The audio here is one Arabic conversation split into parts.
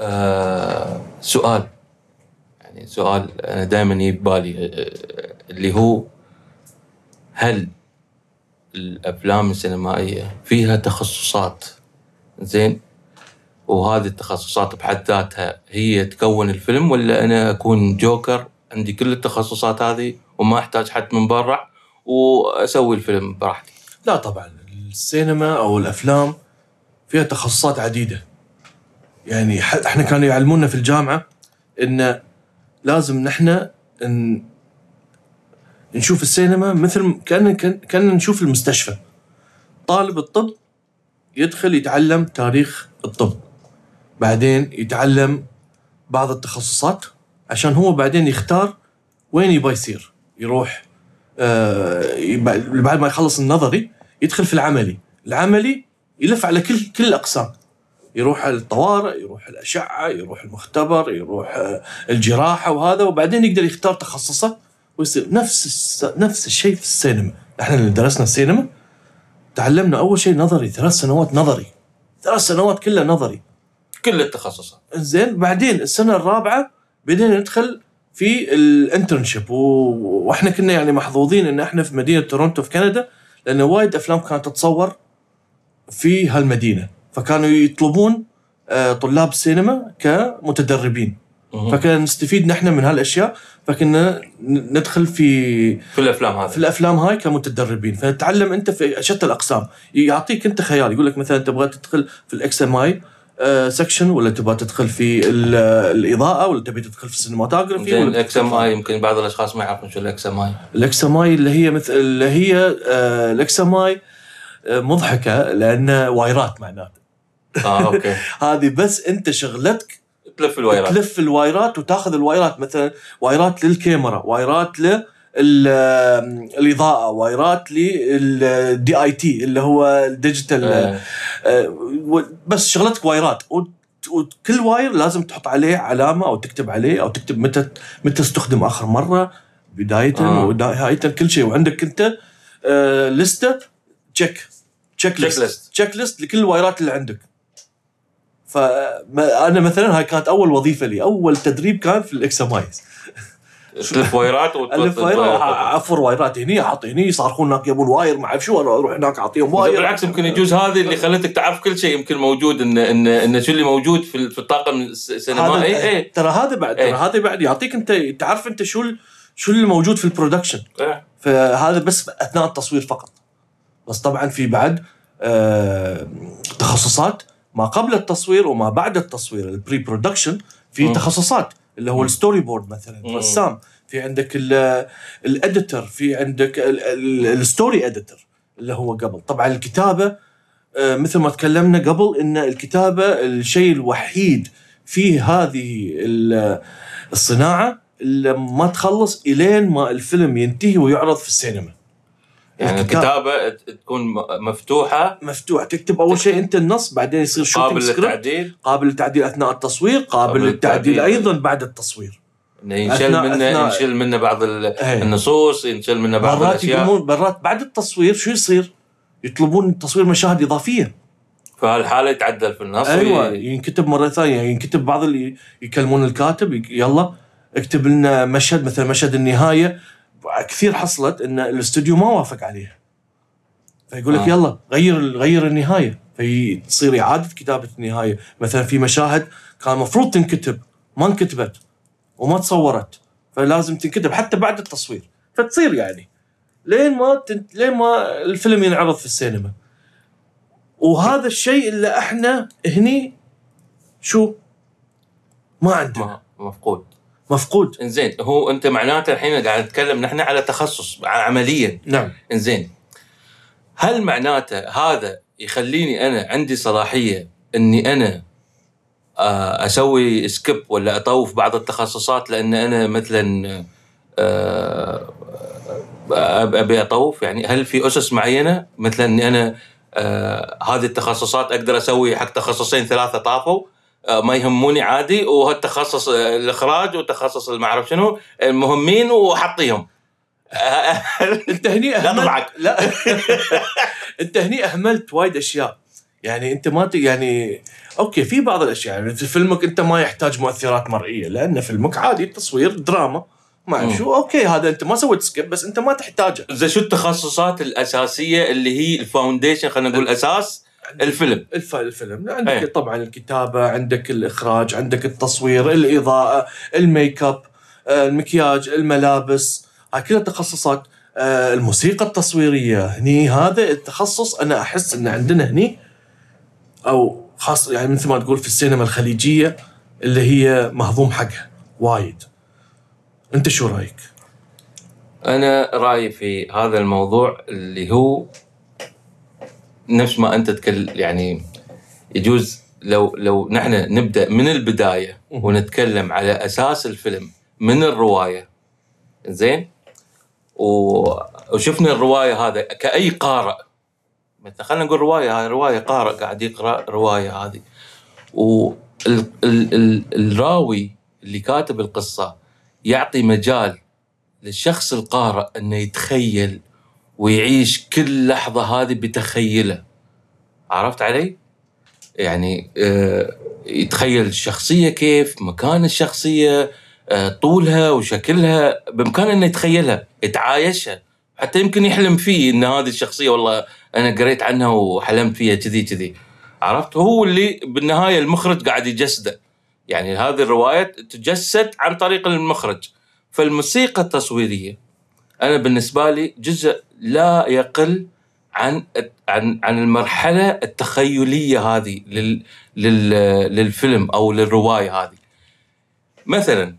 آه سؤال. يعني سؤال أنا دائما يجي ببالي آه، اللي هو هل الأفلام السينمائية فيها تخصصات؟ زين وهذه التخصصات بحد ذاتها هي تكون الفيلم ولا أنا أكون جوكر عندي كل التخصصات هذه وما أحتاج حد من برا وأسوي الفيلم براحتي؟ لا طبعا السينما أو الأفلام فيها تخصصات عديدة. يعني إحنا كانوا يعلمونا في الجامعة إن لازم نحن ن- نشوف السينما مثل كأن كأن نشوف المستشفى. طالب الطب يدخل يتعلم تاريخ الطب. بعدين يتعلم بعض التخصصات عشان هو بعدين يختار وين يبغى يصير. يروح آه بعد ما يخلص النظري يدخل في العملي. العملي يلف على كل كل الأقسام. يروح على الطوارئ يروح الأشعة يروح المختبر يروح آه، الجراحة وهذا وبعدين يقدر يختار تخصصه ويصير نفس الس... نفس الشيء في السينما. إحنا اللي درسنا السينما تعلمنا أول شيء نظري ثلاث سنوات نظري. ثلاث سنوات كلها نظري. كل التخصصات. زين بعدين السنة الرابعة بدينا ندخل في ال internship و... وإحنا كنا يعني محظوظين إن إحنا في مدينة تورونتو في كندا لأن وايد أفلام كانت تتصور في هالمدينة. فكانوا يطلبون آه، طلاب السينما كمتدربين. فكنا نستفيد نحن من هالأشياء فكنا ندخل في في الأفلام هذه. في الأفلام هاي كمتدربين. فتتعلم أنت في شتى الأقسام. يعطيك أنت خيار يقول لك مثلا تبغى تدخل في ال XME section ولا تبغى تدخل في ال- الإضاءة ولا تبي تدخل في ال cinematography زين ولا ال XME يمكن بعض الأشخاص ما يعرفون شو ال XME ال XME اللي هي مثل اللي هي ال XME مضحكة لأن وايرات معناته. آه okay هذه بس أنت شغلتك تلف الوايرات تلف الوايرات وتاخذ الوايرات مثلا وايرات للكاميرا وايرات ل الإضاءة وايرات لل DIT اللي هو ال digital آه. آه، و- بس شغلتك وايرات وكل wire لازم تحط عليه علامة أو تكتب عليه أو تكتب متى متى استخدم آخر مرة بداية آه. ونهايه كل شيء وعندك أنت آه، لستة check checklist. checklist لكل الوايرات اللي عندك فانا مثلا هاي كانت أول وظيفة لي. أول تدريب كان في ال XMEs تلف وايرات ألف wire عفر وايرات هني أحط هني يصارخون هناك يبون wire ما أعرف شو أنا أروح هناك أعطيهم wire. بالعكس يمكن يجوز هذه اللي خلتك تعرف كل شيء يمكن موجود ان ان إن شو اللي موجود في ال- في الطاقم الس- السينمائي. اي اي ترى هذا بعد ترى إيه. هذا بعد يعطيك أنت تعرف أنت شو شو اللي موجود في ال production. إيه. فهذا بس أثناء التصوير فقط. بس طبعا في بعد آه تخصصات ما قبل التصوير وما بعد التصوير ال pre-production في مم. تخصصات اللي هو ال storyboard مثلا. الرسام في عندك ال editor في عندك ال story editor اللي هو قبل طبعا الكتابة آه، مثل ما تكلمنا قبل إن الكتابة الشيء الوحيد في هذه ال- الصناعة اللي ما تخلص إلين ما الفيلم ينتهي ويعرض في السينما يعني الكتاب- الكتابه تكون مفتوحة. مفتوح تكتب أول شيء أنت النص بعدين يصير shooting قابل للتعديل. قابل للتعديل أثناء التصوير قابل للتعديل. أيضا بعد التصوير. ينشل منه ينشل منه بعض إيه. النصوص ينشل منه بعض مرات الأشياء. يقومون مرات بعد التصوير شو يصير؟ يطلبون تصوير مشاهد إضافية. فهالحاله يتعدل في النص. أيوه ينكتب مرة ثانية. ينكتب بعض اللي يكلمون الكاتب يلا اكتب لنا مشهد مثل مشهد النهاية. كثير حصلت إن الاستوديو ما وافق عليها فيقول لك آه. يلا غير غير النهاية. فتصير اعاده كتابة النهاية. مثلا في مشاهد كان المفروض تنكتب ما انكتبت وما تصورت فلازم تنكتب حتى بعد التصوير. فتصير يعني. لين ما تنت... لين ما الفيلم ينعرض في السينما. وهذا الشيء اللي إحنا هني شو؟ ما عندنا. مفقود. مفقود. إنزين هو أنت معناته الحين قاعد نتكلم نحن على تخصص عمليا. نعم. إنزين هل معناته هذا يخليني أنا عندي صلاحية إني أنا آه، أسوي سكيب ولا أطوف بعض التخصصات لأن أنا مثلا آه، أب- أبي أطوف؟ يعني هل في أسس معينة؟ مثلا إني أنا آه، هذه التخصصات أقدر أسوي حق تخصصين ثلاثة طافوا؟ آه، ما يهموني عادي وهالتخصص آه، الإخراج وتخصص ما أعرف شنو المهمين واحطيهم أنت هني لا تضحك. لا. أنت هني أهملت وايد أشياء. يعني أنت ما ت... يعني okay في بعض الأشياء. يعني في فيلمك أنت ما يحتاج مؤثرات مرئية لأن فيلمك عادي تصوير دراما ما شو. okay هذا أنت ما سويت skip بس أنت ما تحتاجه. زين شو التخصصات الأساسية اللي هي ال foundation خلينا نقول أساس؟ الفيلم. الف... الفيلم. عندك أي. طبعا الكتابة عندك الإخراج عندك التصوير الإضاءة الميك اب المكياج الملابس. هاي كلها تخصصات آه، الموسيقى التصويرية. هني هذا التخصص أنا أحس إن عندنا هني أو خاص يعني مثل ما تقول في السينما الخليجية اللي هي مهضوم حقها وايد. أنت شو رأيك؟ أنا رأيي في هذا الموضوع اللي هو نفس ما أنت تكل يعني يجوز لو لو نحن نبدأ من البداية. ونتكلم على أساس الفيلم من الرواية زين؟ وشفنا الرواية هذا كأي قارئ. مثلا خلينا نقول رواية هاي رواية قارئ قاعد يقرأ رواية هذه. والراوي اللي كاتب القصة يعطي مجال للشخص القارئ إنه يتخيل ويعيش كل لحظة هذه بتخيله. عرفت علي؟ يعني آه، يتخيل الشخصية كيف مكان الشخصية آه، طولها وشكلها بامكانه إنه يتخيلها يتعايشها. حتى يمكن يحلم فيه إن هذه الشخصية والله أنا قريت عنها وحلمت فيها كذي كذي. عرفت؟ هو اللي بالنهاية المخرج قاعد يجسده. يعني هذه الرواية تجسد عن طريق المخرج. فالموسيقى التصويرية أنا بالنسبة لي جزء لا يقل عن عن عن المرحلة التخيلية هذه لل لل للفيلم أو للرواية هذه. مثلا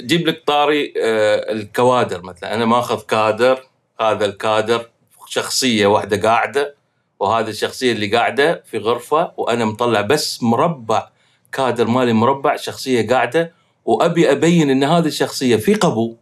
جيب لك طاري آه، الكوادر مثلا. أنا ماخذ كادر هذا الكادر شخصية واحدة قاعدة وهذه الشخصية اللي قاعدة في غرفة وأنا مطلع بس مربع كادر مالي مربع شخصية قاعدة وأبي أبين إن هذه الشخصية في قبو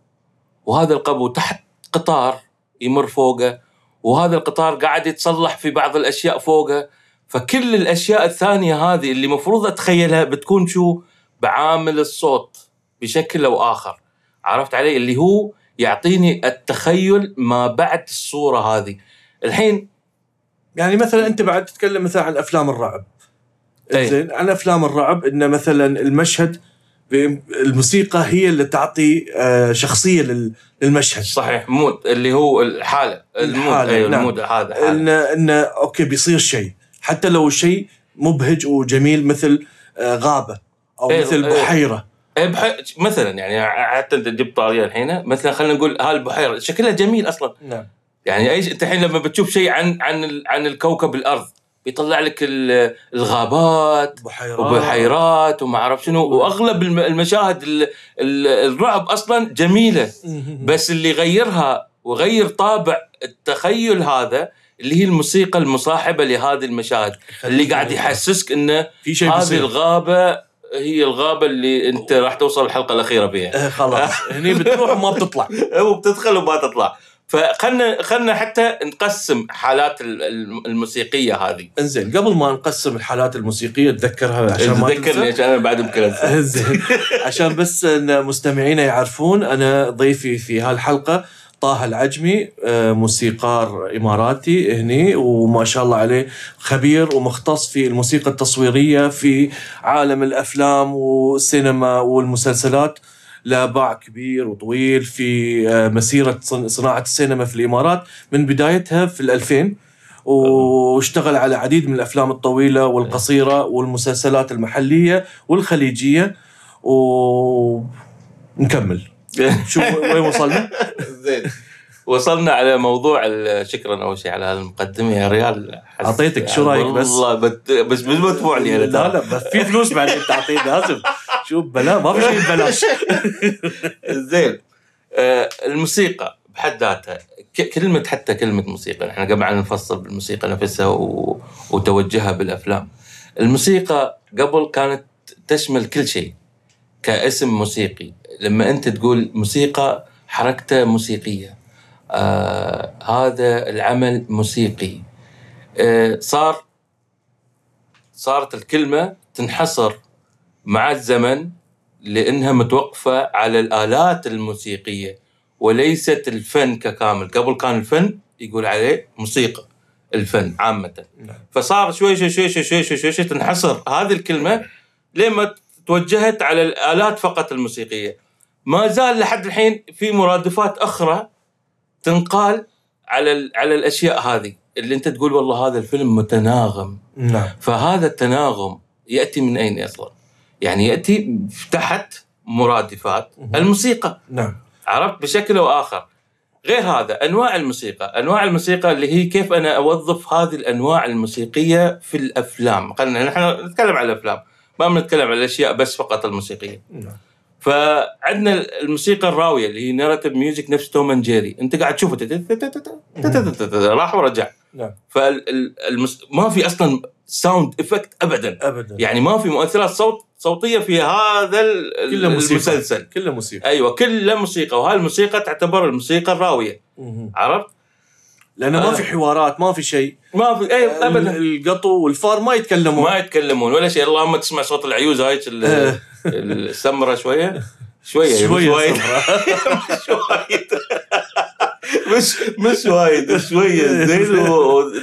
وهذا القبو تحت قطار يمر فوقه وهذا القطار قاعد يتصلح في بعض الأشياء فوقه. فكل الأشياء الثانية هذه اللي مفروض أتخيلها بتكون شو؟ بعامل الصوت بشكل أو آخر. عرفت علي؟ اللي هو يعطيني التخيل ما بعد الصورة هذه. الحين يعني مثلا أنت بعد تتكلم مثلا عن أفلام الرعب. أي. زين عن أفلام الرعب إن مثلا المشهد الموسيقى هي اللي تعطي آه، شخصية لل- للمشهد صحيح mood اللي هو الحالة ال mood الحالة، أيوه نعم. ال mood هذا. ان إن okay بيصير شيء حتى لو شيء مبهج وجميل مثل آه، غابة أو إيه، مثل إيه. بحيرة إيه بح... مثلا يعني حتى أنت جبت طارية الحين مثلا خلينا نقول هالبحيره شكلها جميل أصلا نعم يعني اي أنت الحين لما بتشوف شيء عن عن ال- عن الكوكب الأرض بيطلع لك ال- الغابات بحيرات وبحيرات وما اعرف شنو. وأغلب الم- المشاهد ال- ال- الرعب أصلا جميلة. بس اللي يغيرها وغير طابع التخيل هذا اللي هي الموسيقى المصاحبة لهذه المشاهد. اللي قاعد يحسسك انه في شيء هذه الغابة هي الغابة اللي أنت راح توصل الحلقة الأخيرة فيها. آه، خلاص. هني بتروح وما بتطلع. وبتدخل وما تطلع. فخلنا خلنا حتى نقسم حالات ال- ال- الموسيقية هذه. انزين قبل ما نقسم الحالات الموسيقية تذكرها عشان ما تذكرني عشان أنا بعد يمكن أنسى. زين عشان بس إن مستمعينا يعرفون أنا ضيفي في هالحلقة طه العجمي آه، موسيقار إماراتي هني وما شاء الله عليه خبير ومختص في الموسيقى التصويرية في عالم الأفلام والسينما والمسلسلات. له باع كبير وطويل في آه، مسيرة صن- صناعة السينما في الإمارات من بدايتها في الألفين واشتغل على عديد من الأفلام الطويلة والقصيرة والمسلسلات المحلية والخليجية ونكمل شو وين وصلنا؟ زين وصلنا على موضوع شكرا أول شيء على المقدمه يا ريال أعطيتك، شو رأيك بس؟ والله بت... بس مش مدفوع لي لا. لا بس في فلوس بعدين تعطيه لازم شوف بلا ما في شيء ببلاش. زين. آه الموسيقى بحد ذاتها كلمة حتى كلمة موسيقى إحنا قبل نفصل بالموسيقى نفسها و... وتوجهها بالأفلام. الموسيقى قبل كانت تشمل كل شيء كاسم موسيقي. لما أنت تقول موسيقى حركته موسيقية. آه هذا العمل موسيقي. آه صار صارت الكلمة تنحصر مع الزمن لأنها متوقفة على الآلات الموسيقية وليست الفن ككامل، قبل كان الفن يقول عليه موسيقى. الفن عامة. فصار شوي شوي شوي شوي شوي شوي, شوي, شوي تنحصر هذه الكلمة لما توجهت على الآلات فقط الموسيقية ما زال لحد الحين في مرادفات أخرى تنقال على على الأشياء هذه اللي أنت تقول والله هذا الفيلم متناغم نعم فهذا التناغم يأتي من أين أصلا؟ يعني يأتي تحت مرادفات. الموسيقى. نعم. عرفت؟ بشكل أو آخر. غير هذا أنواع الموسيقى أنواع الموسيقى اللي هي كيف أنا أوظف هذه الأنواع الموسيقية في الأفلام. خلينا نحن نتكلم عن الأفلام. ما بنتكلم عن الأشياء بس فقط الموسيقية. نعم. فعندنا الموسيقى الراوية اللي هي narrative music نفس Tom and Jerry. أنت قاعد تشوفه. راح ورجع. نعم. فالمس... ما في أصلا sound effect ابدا. ابدا. يعني ما في مؤثرات صوت صوتية في هذا كله موسيقى. المسلسل. كله موسيقى. أيوه كله موسيقى. وهاي الموسيقى تعتبر الموسيقى الراوية. عرفت؟ لأنه ما آه. في حوارات ما في شيء. ما في اي ابدا. القطو والفار ما يتكلمون. ما يتكلمون ولا شيء. اللهم تسمع صوت العيوز هاي ال- آه. السمرة شوية. شوية شوية صفرة. مش مش وايد شوية. زين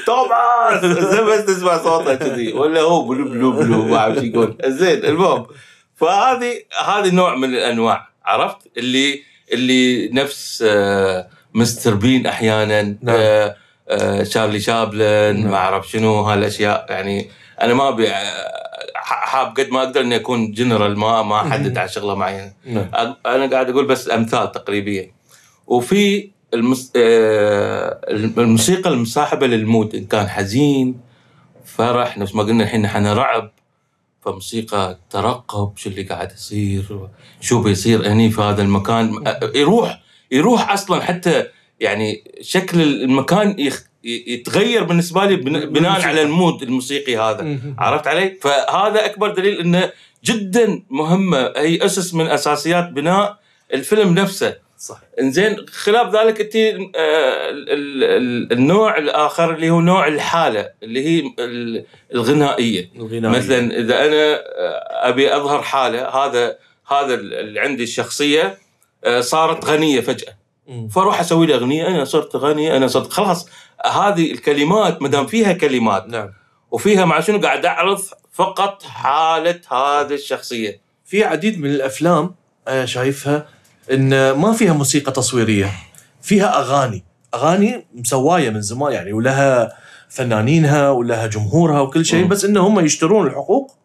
توماس! زين بس تسمع صوته كذي. ولا هو بلو بلو بلو ما أعرف شو يقول. زين المهم. فهذه هذه نوع من الأنواع عرفت؟ اللي اللي نفس آه، مستر بين أحيانا نعم. آه، آه، شارلي شابلن نعم. ما أعرف شنو هالأشياء. يعني أنا ما أبي حاب قد ما أقدر إني أكون جنرال ما ما أحدد. على شغلة معينة. نعم. أنا قاعد أقول بس أمثال تقريبية. وفي المس... آه، الموسيقى المصاحبة للمود إن كان حزين فرح نفس ما قلنا الحين إحنا رعب فموسيقى ترقب شو اللي قاعد يصير شو بيصير هني في هذا المكان يروح يروح أصلا حتى يعني شكل المكان يخ... يتغير بالنسبة لي بن- بناء. على المود الموسيقي هذا. عرفت علي؟ فهذا أكبر دليل إنه جدا مهمة هي أسس من أساسيات بناء الفيلم نفسه صح إنزين خلاف ذلك أنت آه، ال- ال- ال- النوع الآخر اللي هو نوع الحالة اللي هي ال- الغنائية. الغناء مثلا إذا أنا آه، أبي أظهر حالة هذا هذا اللي عندي الشخصية آه، صارت غنية فجأة. فأروح أسوي لي أغنية أنا صرت غني أنا صرت خلاص هذه الكلمات ما دام فيها كلمات نعم. وفيها مع شنو قاعد أعرض؟ فقط حالة هذه الشخصية. في عديد من الأفلام أنا شايفها إن ما فيها موسيقى تصويرية فيها أغاني. أغاني مسواية من زمان يعني ولها فنانينها ولها جمهورها وكل شيء. بس إن هم يشترون الحقوق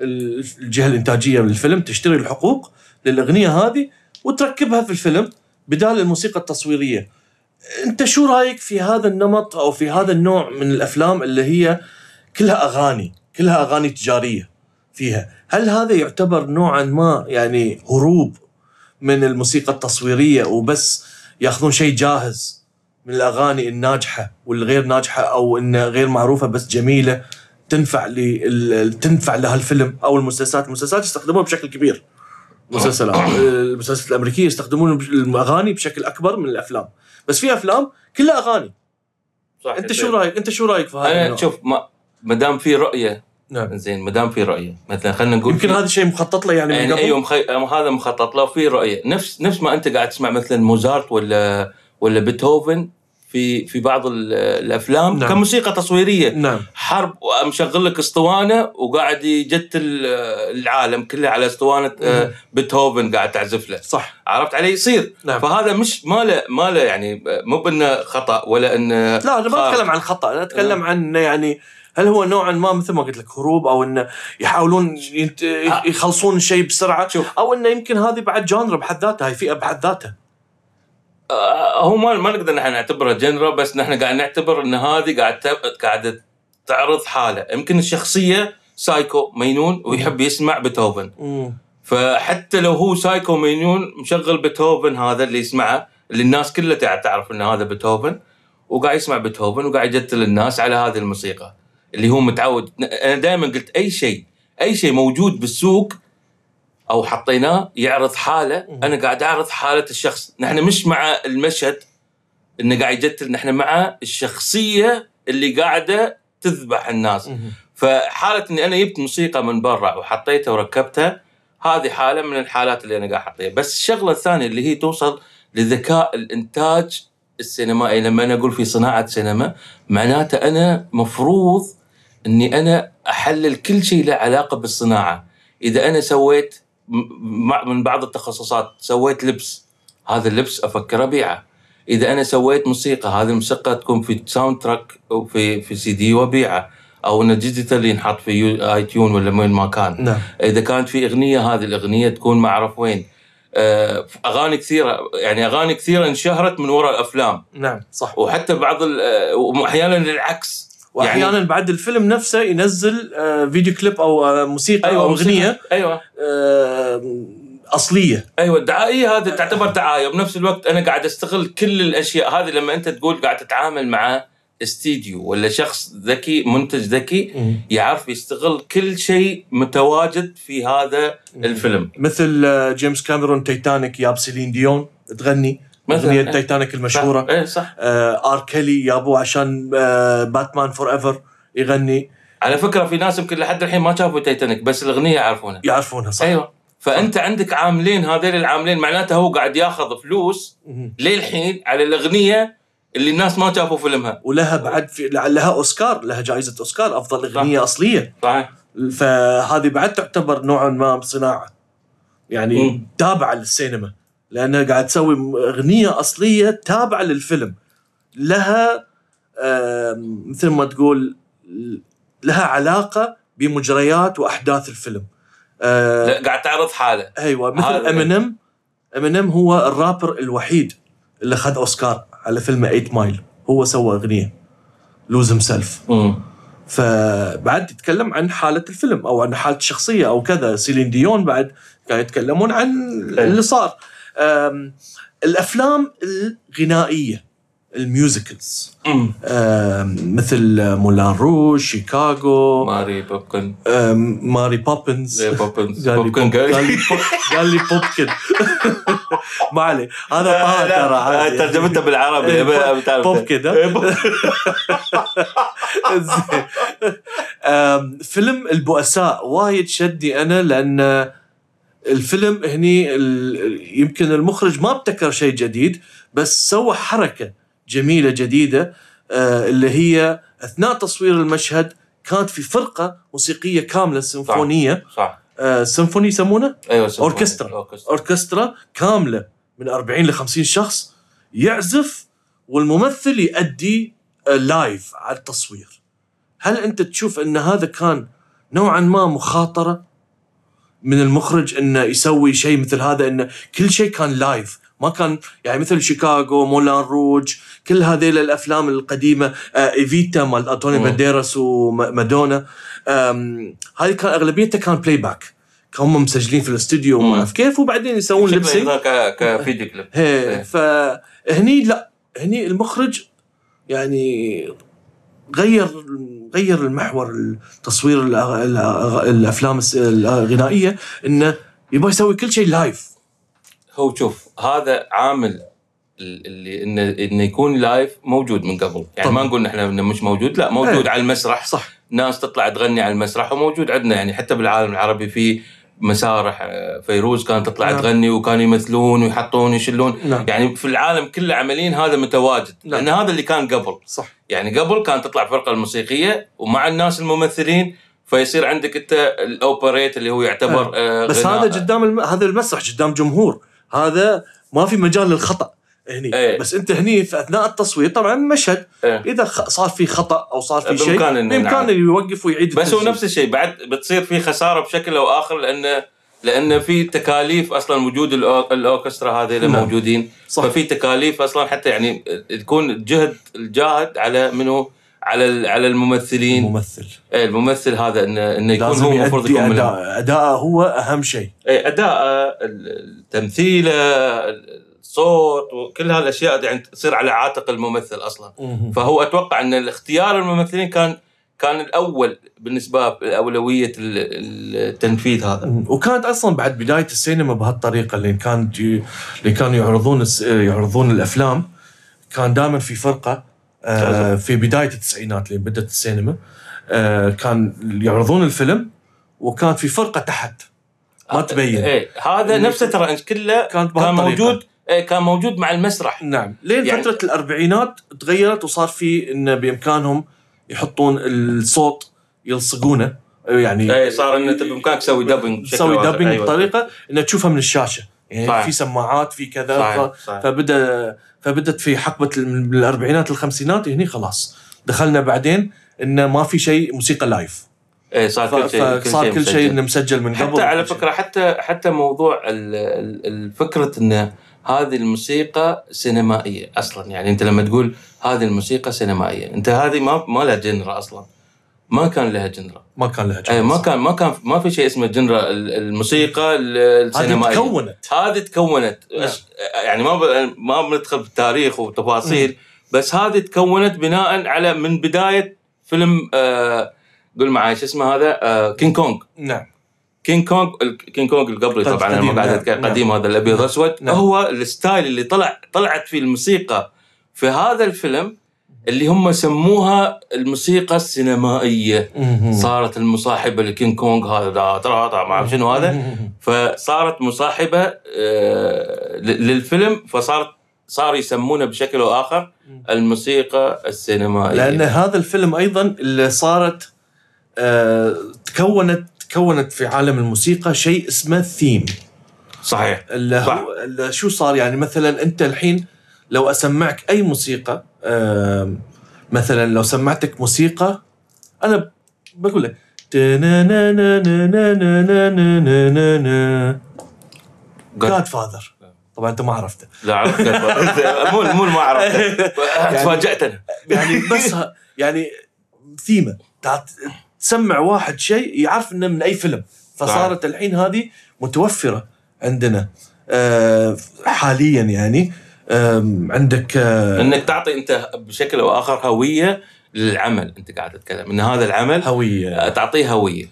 ال- الجهة الإنتاجية للفيلم تشتري الحقوق للأغنية هذه وتركبها في الفيلم بدال الموسيقى التصويرية. أنت شو رأيك في هذا النمط أو في هذا النوع من الأفلام اللي هي كلها أغاني كلها أغاني تجارية فيها؟ هل هذا يعتبر نوعا ما يعني هروب من الموسيقى التصويرية وبس ياخذون شيء جاهز من الأغاني الناجحة والغير ناجحة أو انها غير معروفة بس جميلة تنفع لل... تنفع لها الفيلم أو المسلسلات، المسلسلات يستخدموها بشكل كبير. مسلسلات المسلسلات الأمريكية يستخدمون الأغاني بشكل أكبر من الأفلام، بس في أفلام كلها أغاني، صح أنت شو رأيك؟ أنت شو رأيك في هذا؟ أنا؟ شوف ما دام في رؤية نعم زين ما دام في رؤيه مثلا خلينا نقول يمكن هذا الشيء مخطط له يعني من يعني قبل؟ أيوه مخي... هذا مخطط له. في رؤيه نفس نفس ما أنت قاعد تسمع مثلا موزارت ولا ولا بيتهوفن في في بعض ال- الأفلام نعم. كموسيقى تصويرية. نعم. حرب ومشغل لك اسطوانة وقاعد يجتل آه، العالم كله على اسطوانة مم. بيتهوفن قاعد تعزف له. صح. عرفت علي؟ يصير. نعم. فهذا مش ما له ما له يعني مو بأنه خطأ ولا أنه لا أنا ما. أتكلم عن خطأ أنا أتكلم عن إنه يعني هل هو نوعا ما مثل ما قلت لك هروب أو إنه يحاولون ينت... يخلصون الشيء بسرعة شوف. أو إنه يمكن هذه بعد genre بحد ذاتها هي فئة بحد ذاتها. آه، هو ما ما نقدر نحن نعتبرها genre بس نحن قاعد نعتبر إن هذه قاعد قاعدة تعرض حالة. يمكن الشخصية سايكو مجنون ويحب يسمع بيتهوفن. فحتى لو هو سايكو مجنون مشغل بيتهوفن هذا اللي يسمعه اللي الناس كلها تع- تعرف إن هذا بيتهوفن وقاعد يسمع بيتهوفن وقاعد يجتل الناس على هذه الموسيقى. اللي هو متعود. أنا دائما قلت أي شيء أي شيء موجود بالسوق أو حطيناه يعرض حاله. أنا قاعد أعرض حالة الشخص. نحن مش مع المشهد إنه قاعد يجتل نحن مع الشخصية اللي قاعدة تذبح الناس. فحالة إني أنا جبت موسيقى من برا وحطيتها وركبتها هذه حالة من الحالات اللي أنا قاعد أحطيها. بس الشغلة الثانية اللي هي توصل لذكاء الإنتاج السينمائي لما أنا أقول في صناعة سينما معناته أنا مفروض إني أنا أحلل كل شيء له علاقة بالصناعة. إذا أنا سويت من بعض التخصصات سويت لبس هذا اللبس أفكر أبيعه. إذا أنا سويت موسيقى هذه الموسيقى تكون في soundtrack أو في في سي دي وأبيعه. أو إنه digital ينحط في iTunes ولا وين ما كان. نعم. إذا كانت في أغنية هذه الأغنية تكون ما اعرف وين. آه، أغاني كثيرة يعني أغاني كثيرة انشهرت من وراء الأفلام. نعم صح. وحتى بعض آه، وأحيانا العكس وأحيانا يعني بعد الفيلم نفسه ينزل آه، فيديو كليب أو آه، موسيقى أيوه أو. أغنية أيوه. آه، أصلية. أيوه الدعائية هذه تعتبر دعاية. وبنفس الوقت أنا قاعد أستغل كل الأشياء هذه لما أنت تقول قاعد تتعامل مع استديو ولا شخص ذكي منتج ذكي يعرف يستغل كل شيء متواجد في هذا الفيلم. مثل جيمس كاميرون تايتانيك ياب سيلين ديون تغني. مثلاً. أغنية تايتانيك المشهورة. إيه صح. آه، R. Kelly يابو عشان آه، Batman Forever يغني. على فكرة في ناس يمكن لحد الحين ما شافوا تايتانيك بس الأغنية يعرفونها. يعرفونها صح. أيوه. فأنت عندك عاملين هذين العاملين معناته هو قاعد ياخذ فلوس. للحين على الأغنية اللي الناس ما شافوا فيلمها. ولها بعد في لها أوسكار لها جائزة أوسكار أفضل أغنية أصلية. صحيح. فهذه بعد تعتبر نوعا ما صناعة. يعني مم. تابعة للسينما. لأنها قاعد تسوي أغنية أصلية تابعة للفيلم. لها مثل ما تقول لها علاقة بمجريات وأحداث الفيلم. آه، لا قاعد تعرض حاله. أيوه مثل إمينيم. إمينيم هو الرابر الوحيد اللي خذ أوسكار على فيلم 8 Mile هو سوى أغنية. Lose Himself. فبعد يتكلم عن حالة الفيلم أو عن حالة الشخصية أو كذا. سيلين ديون بعد كانوا يتكلمون عن اللي صار. الأفلام الغنائية ال musicals. مثل مولان روج شيكاغو ماري بوبكن. ماري بوبنز زي بوبنز popcorn pop- قال لي. pop- قال لي بوبكن. ما عليه. هذا طه ترى عادي. ترجمتها بالعربي. إيه،. بوبكن،؟ إيه، pop- زين. أم، فيلم البؤساء. وايد شدني أنا لأن الفيلم هني ال- يمكن المخرج ما ابتكر شيء جديد بس سوى حركة جميلة جديدة آه، اللي هي أثناء تصوير المشهد كانت في فرقة موسيقية كاملة سيمفونية صح آه، سيمفوني يسمونه أيوه سيمفوني. أوركسترا. أوركسترا. أوركسترا كاملة من 40 ل 50 شخص يعزف والممثل يؤدي آه، live على التصوير هل أنت تشوف أن هذا كان نوعا ما مخاطرة من المخرج إنه يسوي شيء مثل هذا إنه كل شيء كان live ما كان يعني مثل شيكاغو مولان روج كل هذيل الأفلام القديمة آه إيفيتا مال أنطونيو مم. بانديراس ومادونا هذه كان أغلبيتها كان playback كانوا هم مسجلين في الاستوديو. وما أعرف كيف وبعدين يسوون ك- ك video clip هي إيه. فهني لا هني المخرج يعني غير غير المحور التصوير الأفلام الغنائية إنه يبغى يسوي كل شيء live هو شوف هذا عامل ال- اللي انه إنه يكون live موجود من قبل. يعني طبعاً. ما نقول إحنا إنه مش موجود لا موجود إيه. على المسرح. صح. ناس تطلع تغني على المسرح وموجود عندنا. يعني حتى بالعالم العربي في مسارح آه، فيروز كانت تطلع نعم. تغني وكانوا يمثلون ويحطون ويشلون نعم. يعني في العالم كله عمليين هذا متواجد نعم. لأن هذا اللي كان قبل. صح. يعني قبل كانت تطلع فرقه الموسيقية ومع الناس الممثلين فيصير عندك أنت الأوبريت اللي هو يعتبر آه بس. هذا قدام الم... هذا المسرح قدام جمهور. هذا ما في مجال للخطأ. هني إيه. بس أنت هني في أثناء التصوير طبعا مشهد إيه. إذا. صار في خطأ أو صار في شيء بامكانه. يوقف ويعيد بس هو. نفس الشيء بعد بتصير في خسارة بشكل أو آخر لأن لأن في تكاليف أصلا وجود الأوركسترا هذه اللي نعم. موجودين صح ففي تكاليف أصلا حتى يعني تكون جهد الجاهد على منو على على الممثلين الممثل إيه، الممثل هذا انه إنه يكون هو المفروض يكون. أداء اداءه هو أهم شيء إيه، أداء تمثيله الصوت وكل هالأشياء يعني تصير على عاتق الممثل أصلا. فهو أتوقع إن الاختيار الممثلين كان كان الأول بالنسبة لاولويه ال- التنفيذ هذا. وكانت أصلا بعد بداية السينما بهالطريقة اللي كان اللي كانوا يعرضون. يعرضون الأفلام كان دائما في فرقة آه في بداية التسعينات اللي بدأت السينما آه كان يعرضون الفيلم وكان في فرقة تحت. ما تبين. إيه هذا نفسه ترى كله كانت كان. موجود كان موجود مع المسرح نعم لين يعني- فترة الأربعينات تغيرت وصار في انه بإمكانهم يحطون الصوت يلصقونه يعني اي صار إن أنت بإمكانك تسوي dubbing تسوي. dubbing أيوة. بطريقة إنه تشوفها من الشاشة يعني صحيح. في سماعات في كذا صحيح. صحيح. فبدا فبدت في حقبة الأربعينات الخمسينات هني خلاص دخلنا بعدين انه ما في شيء موسيقى live اي صار كل شيء فصار كل شيء إنه مسجل من قبل حتى على. فكرة حتى حتى موضوع ال- ال- الفكرة إن هذه الموسيقى سينمائية أصلا. يعني أنت لما تقول هذه الموسيقى سينمائية أنت هذه ما ما لها genre أصلا. ما كان لها genre ما كان لها اي ما جواز. كان ما كان ما في شيء اسمه genre ال- الموسيقى ال- هذه السينمائية. تكونت. هذه تكونت. نعم. يعني ما ب- ما بندخل بالتاريخ وتفاصيل بس هذه تكونت بناء على من بداية فيلم آه قول معي شو اسمه هذا؟ آه كينج كونج نعم. كينج كونج كينج كونج القبلي قد- طبعا أنا قديم، ما قاعد نعم، اتكلم نعم. قديم هذا الابيض والاسود نعم. هو ال style اللي طلع طلعت فيه الموسيقى في هذا الفيلم اللي هم سموها الموسيقى السينمائية. صارت المصاحبة لكينج كونج هذا ترى ما أعرف شنو هذا. فصارت مصاحبة آه، للفيلم فصارت صار يسمونه بشكل أو آخر الموسيقى السينمائية لأن هذا الفيلم أيضا اللي صارت آه تكونت تكونت في عالم الموسيقى شيء اسمه ثيم صحيح. اللي صح. هو اللي شو صار؟ يعني مثلا أنت الحين لو أسمعك أي موسيقى مثلا لو سمعتك موسيقى أنا بقول لك جاد فاذر طبعا أنت ما عرفته. لا عرفت مو مو ما عرفت تفاجات أنا يعني بس يعني ثيمه تسمع واحد شيء يعرف إنه من أي فيلم. فصارت الحين هذه متوفرة عندنا. آه، حاليا يعني. عندك آه، إنك تعطي أنت بشكل أو آخر هوية للعمل أنت قاعد تتكلم. إن هذا العمل هوية. تعطيه هوية.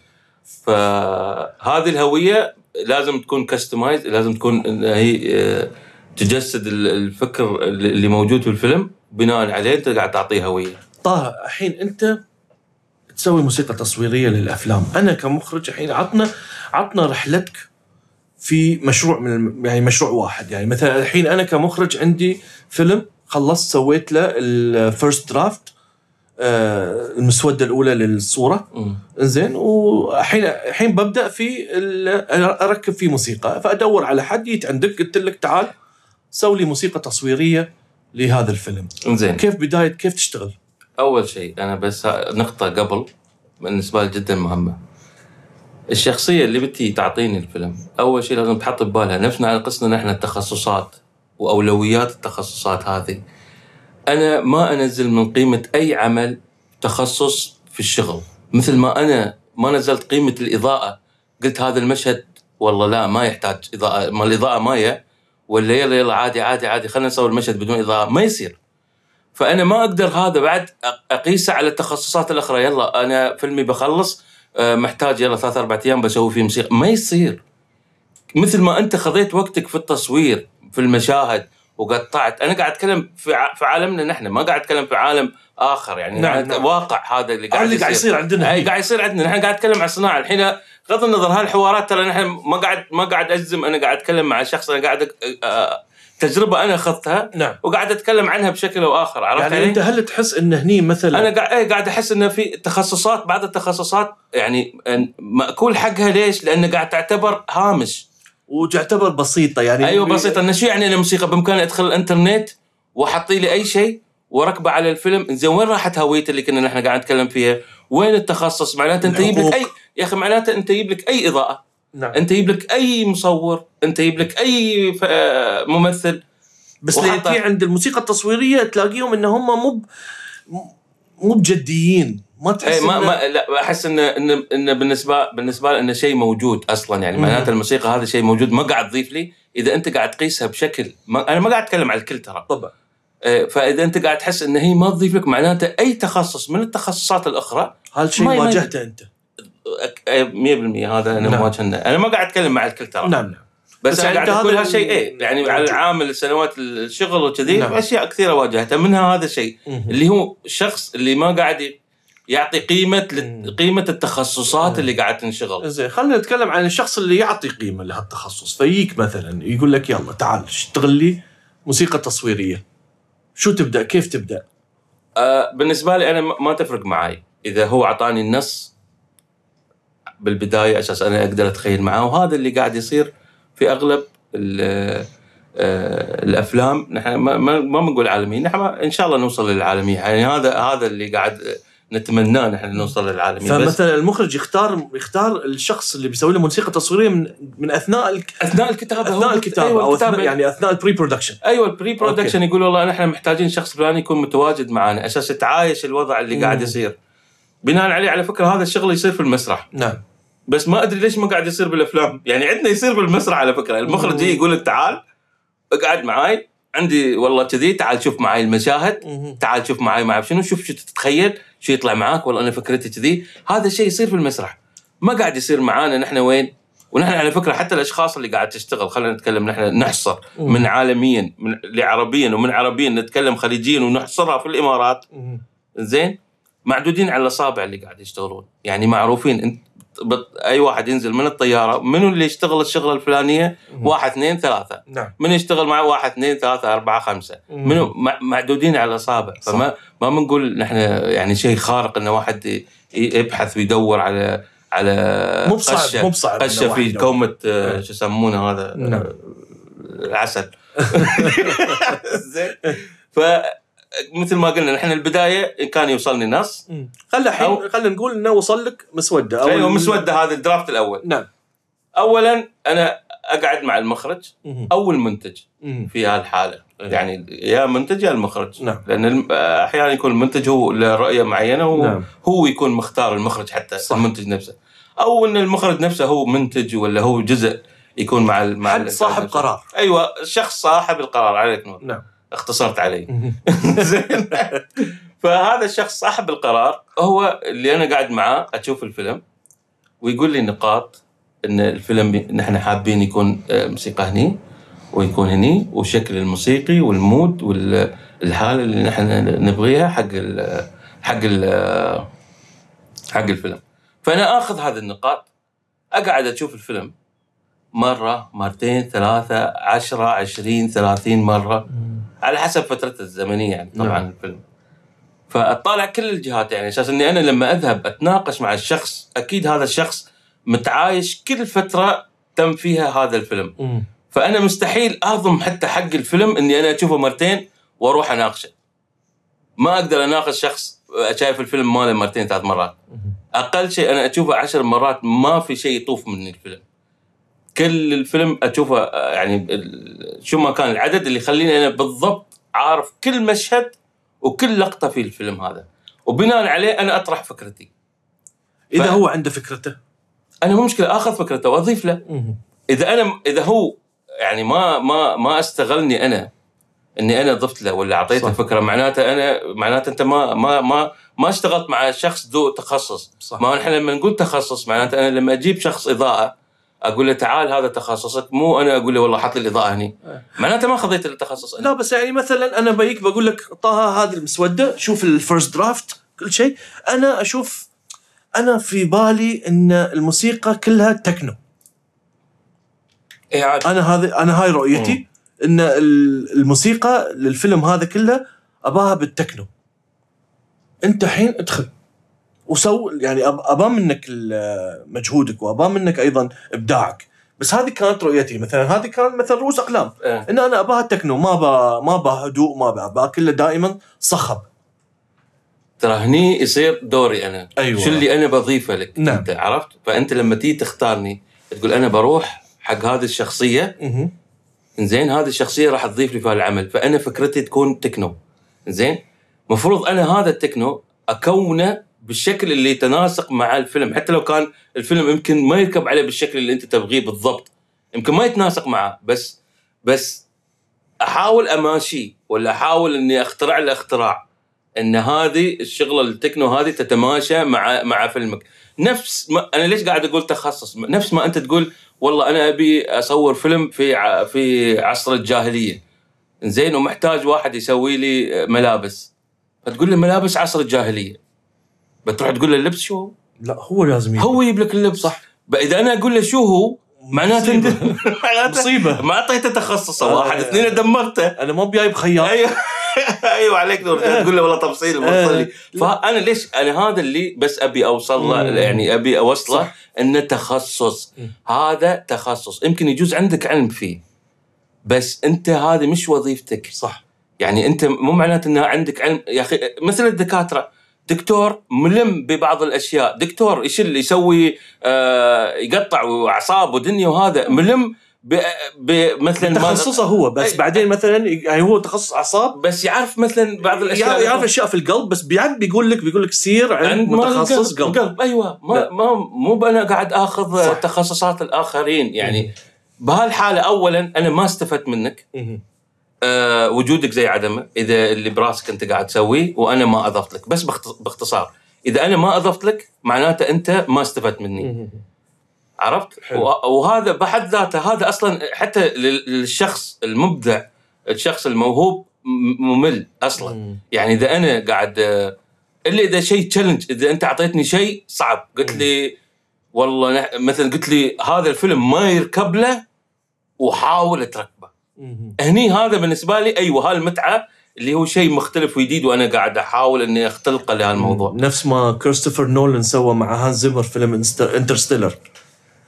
فهذه الهوية لازم تكون كستمايز لازم تكون هي آه، تجسد ال- الفكر اللي موجود في الفيلم. بناء عليه أنت قاعد تعطيه هوية. طه الحين أنت تسوي موسيقى تصويرية للأفلام. أنا كمخرج الحين عطنا عطنا رحلتك في مشروع من يعني مشروع واحد. يعني مثلا الحين أنا كمخرج عندي فيلم خلصت سويت له ال first draft المسودة الأولى للصورة. زين والحين الحين ببدأ في ال- أركب فيه موسيقى. فأدور على حد جيت عندك قلت لك تعال سوي لي موسيقى تصويرية لهذا الفيلم. زين كيف بداية؟ كيف تشتغل؟ أول شيء أنا بس نقطة قبل بالنسبة لي جدا مهمة. الشخصية اللي بتي تعطيني الفيلم أول شيء لازم تحط ببالها نفسنا على قصنا نحن التخصصات وأولويات التخصصات هذه. أنا ما أنزل من قيمة أي عمل تخصص في الشغل. مثل ما أنا ما نزلت قيمة الإضاءة قلت هذا المشهد والله لا ما يحتاج إضاءة ما الإضاءة مايه ولا يلا يلا عادي عادي عادي خلينا نسوي المشهد بدون إضاءة ما يصير. فأنا ما أقدر هذا بعد أ- أقيسه على التخصصات الأخرى. يلا أنا فيلمي بخلص آه، محتاج يلا ثلاث أربع أيام بسوي فيه موسيقى. ما يصير. مثل ما أنت خذيت وقتك في التصوير في المشاهد وقطعت. أنا قاعد أتكلم في ع- في عالمنا نحن ما قاعد أتكلم في عالم آخر. يعني نعم، نعم. واقع هذا اللي قاعد اللي قاعد يصير. عندنا. إي قاعد يصير عندنا. نحن قاعد نتكلم عن الصناعه الحين بغض النظر هالحوارات ترى نحن ما قاعد ما قاعد أجزم. أنا قاعد أتكلم مع شخص أنا قاعد آه، تجربة أنا أخذتها نعم وقاعد أتكلم عنها بشكل أو آخر عرفت يعني علي؟ أنت هل تحس إن هني مثلا أنا قاعد إيه قاعد أحس انه في تخصصات بعض التخصصات يعني مأكول حقها ليش؟ لأنه قاعد تعتبر هامش وتعتبر بسيطة يعني أيوه بسيطة انه شو يعني أنا موسيقى بإمكاني أدخل الإنترنت وأحط لي أي شيء واركبه على الفيلم زين وين راحت هويته اللي كنا نحن قاعد نتكلم فيها؟ وين التخصص؟ معناته أنت يجيب لك اي يا أخي معناته أنت يجيب لك أي إضاءة نعم. انت يجيب لك اي مصور انت يجيب لك اي ممثل. بس وحتى- في عند الموسيقى التصويرية تلاقيهم إن هم مو مو بجديين. ما تحس اي ما إن- ما لا أحس ان ان إن بالنسبة بالنسبة لنا شيء موجود أصلا. يعني. معناته الموسيقى هذا شيء موجود ما قاعد تضيف لي. إذا أنت قاعد تقيسها بشكل ما أنا ما قاعد أتكلم على الكل ترى. طبعا. إيه، فإذا أنت قاعد تحس إن هي ما تضيف لك معناته أي تخصص من التخصصات الأخرى ما- ما- واجهته أنت. إيه، 100% هذا أنا نعم. مواجهه أنا ما قاعد أتكلم مع الكل ترى نعم نعم بس, بس أنا يعني قاعد أقول هذا هالشيء إيه ال- يعني على موجود. عامل سنوات الشغل وكذي نعم. أشياء كثيرة واجهتها منها هذا الشيء. اللي هو الشخص اللي ما قاعد يعطي قيمة قيمة التخصصات. اللي قاعد تنشغل زين خلينا نتكلم عن الشخص اللي يعطي قيمة لهالتخصص فيجيك مثلا يقول لك يلا تعال اشتغل لي موسيقى تصويرية شو تبدأ كيف تبدأ آه بالنسبة لي أنا ما ما تفرق معي إذا هو أعطاني النص بالبداية أساس أنا أقدر أتخيل معاه وهذا اللي قاعد يصير في أغلب ال- آه، الأفلام. نحن ما ما ما بنقول عالمية نحن إن شاء الله نوصل للعالمية. يعني هذا هذا اللي قاعد نتمناه نحن نوصل للعالمية. بس فمثلا المخرج يختار يختار الشخص اللي بيسوي له موسيقى تصويرية من من أثناء الك... أثناء الكتابة أثناء الكتابة أيوة أو أثناء الكتابة. يعني أثناء ال pre-production أيوه ال pre-production يقول والله نحن محتاجين شخص فلاني يكون متواجد معنا. أساس يتعايش الوضع اللي قاعد. يصير. بناء عليه على فكرة هذا الشغل يصير في المسرح. نعم. بس ما أدري ليش ما قاعد يصير بالأفلام. يعني عندنا يصير بالمسرح على فكرة. المخرج يجي يقول لك تعال اقعد معاي. عندي والله كذي تعال شوف معاي المشاهد. تعال شوف معاي ما أعرف شنو شوف شو تتخيل شو يطلع معاك. والله أنا فكرتي كذي. هذا الشيء يصير في المسرح. ما قاعد يصير معانا نحن وين. ونحن على فكرة حتى الأشخاص اللي قاعد تشتغل خلينا نتكلم نحن نحصر. من عالميا من لعربيا ومن عربيا نتكلم خليجيا ونحصرها في الإمارات. زين؟ معدودين على الأصابع اللي قاعد يشتغلون. يعني معروفين. بط- أي واحد ينزل من الطيارة منو اللي يشتغل الشغلة الفلانية؟ واحد اثنين ثلاثة. نعم. من يشتغل معه واحد اثنين ثلاثة أربعة خمسة. مم. منو؟ مع- معدودين على الأصابع صح. فما ما بنقول نحن يعني شيء خارق إن واحد يبحث ويدور على على مو بصعب مو بصعب واحد في. كومة آه، إيه. شو يسمونه هذا؟ نعم. آه، العسل. زين. فمثل ما قلنا نحن البداية إن كان يوصلني نص. خلى الحين خلينا نقول إنه وصل لك مسودة أو أيوة ال- مسودة هذا الدرافت الأول نعم أولا أنا أقعد مع المخرج. أو المنتج. في هالحالة إيه. يعني يا منتج يا المخرج نعم. لأن أحيانا يكون المنتج هو له رؤيه معينة وهو نعم. هو يكون مختار المخرج حتى صح. المنتج نفسه أو إن المخرج نفسه هو منتج ولا هو جزء يكون مع مع حد صاحب نفسه. قرار أيوه شخص صاحب القرار عليك نور نعم اختصرت علي. زين. فهذا الشخص صاحب القرار هو اللي أنا قاعد معاه أشوف الفيلم ويقول لي نقاط إن الفيلم نحن حابين يكون آه، موسيقى هني ويكون هني والشكل الموسيقي والمود والحالة اللي نحن نبغيها حق ال حق ال حق الفيلم. فأنا آخذ هذه النقاط أقعد أشوف الفيلم مرة مرتين ثلاثة عشرة عشرين ثلاثين مرة. على حسب فترته الزمنية يعني طبعا نعم. الفيلم فأطالع كل الجهات يعني أساس إني أنا لما أذهب أتناقش مع الشخص أكيد هذا الشخص متعايش كل فترة تم فيها هذا الفيلم مم. فأنا مستحيل أهضم حتى حق الفيلم إني أنا أشوفه مرتين وأروح أناقشه ما أقدر أناقش شخص شايف الفيلم ماله مرتين ثلاث مرات. أقل شيء أنا أشوفه عشر مرات ما في شيء يطوف مني الفيلم كل الفيلم أشوفه يعني شو ما كان العدد اللي يخليني أنا بالضبط عارف كل مشهد وكل لقطة في الفيلم هذا. وبناء عليه أنا أطرح فكرتي. إذا ف- هو عنده فكرته؟ أنا مو مشكلة آخذ فكرته وأضيف له. إذا أنا إذا هو يعني ما ما ما استغلني أنا إني أنا ضفت له ولا أعطيته. فكرة معناته أنا معناته أنت ما ما ما ما اشتغلت مع شخص ذو تخصص. صح. ما إحنا لما نقول تخصص معناته أنا لما أجيب شخص إضاءة أقول له تعال هذا تخصصك مو أنا أقول له والله حط لي الاضاءه هني آه. معناته ما خذيت التخصص أنا. لا بس يعني مثلا أنا بيك بقول لك طه هذه المسودة شوف ال first draft كل شيء أنا أشوف أنا في بالي إن الموسيقى كلها تكنو إيه عاد. أنا هذه أنا هاي رؤيتي إن ال- الموسيقى للفيلم هذا كله أباها بالتكنو أنت الحين ادخل وسو يعني أب- ابا منك مجهودك وابا منك أيضا إبداعك. بس هذه كانت رؤيتي. مثلا هذه كان مثلا رؤوس أقلام. إيه. إن أنا أباها تكنو ما با ما با هدوء ما با اباها كله دائما صخب. ترى هني يصير دوري أنا. أيوة. شو اللي أنا بضيفه لك؟ نعم. أنت عرفت؟ فأنت لما تيجي تختارني تقول أنا بروح حق هذه الشخصية. زين هذه الشخصية راح تضيف لي في العمل فأنا فكرتي تكون تكنو. زين مفروض أنا هذا التكنو أكونه بالشكل اللي يتناسق مع الفيلم. حتى لو كان الفيلم يمكن ما يركب عليه بالشكل اللي انت تبغيه بالضبط. يمكن ما يتناسق معه بس بس أحاول أماشي ولا أحاول إني أخترع له اختراع إن هذه الشغلة التكنو هذه تتماشى مع مع فيلمك. نفس ما أنا ليش قاعد أقول تخصص؟ نفس ما أنت تقول والله أنا أبي أصور فيلم في في عصر الجاهلية. زين ومحتاج واحد يسوي لي ملابس. فتقول لي ملابس عصر الجاهلية. بتروح تقول له اللبس شو هو؟ لا هو لازم يجي. هو يجيب لك اللبس صح. إذا أنا أقول له شو هو معناته. معناته مصيبة ما أعطيته تخصصه آه. واحد اثنين دمرته أنا ما بجايب خياط أيوه أيوه عليك نور تقول له والله تفصيل موصل لي آه. فأنا ليش أنا هذا اللي بس أبي أوصل له. يعني أبي أوصله. إنه تخصص. هذا تخصص يمكن يجوز عندك علم فيه بس أنت هذه مش وظيفتك صح يعني أنت مو معناته انه عندك علم يا أخي مثل الدكاترة دكتور ملم ببعض الأشياء. دكتور يشل يسوي آه يقطع أعصاب ودنيا وهذا. ملم ب- ب- مثلا ما- تخصصه هو بس. بعدين مثلا يعني هو تخصص أعصاب. بس يعرف مثلا بعض الأشياء. يعرف, أشياء في القلب بس بيعد بيقول لك بيقول لك سير عند متخصص قلب, قلب. أيوه. ما لا. ما مو أنا قاعد آخذ صح. تخصصات الآخرين. يعني بهالحالة اولا أنا ما استفدت منك. أه وجودك زي عدمه إذا اللي براسك أنت قاعد تسويه وأنا ما أضفت لك. بس باخت- باختصار إذا أنا ما أضفت لك معناته أنت ما استفدت مني. عرفت؟ وهذا بحد ذاته هذا أصلا حتى لل- للشخص المبدع الشخص الموهوب ممل أصلا. مم. يعني إذا أنا قاعد آه، إلا إذا شيء تشالنج إذا أنت أعطيتني شيء صعب. قلت لي والله مثلا قلت لي هذا الفيلم ما يركب له وحاول تركبه. هني هذا بالنسبة لي أيوه هالمتعة اللي هو شيء مختلف وجديد وأنا قاعد أحاول إني أختلقه لهالموضوع. نفس ما كريستوفر نولان سوى مع هان زيمر فيلم انترستيلر.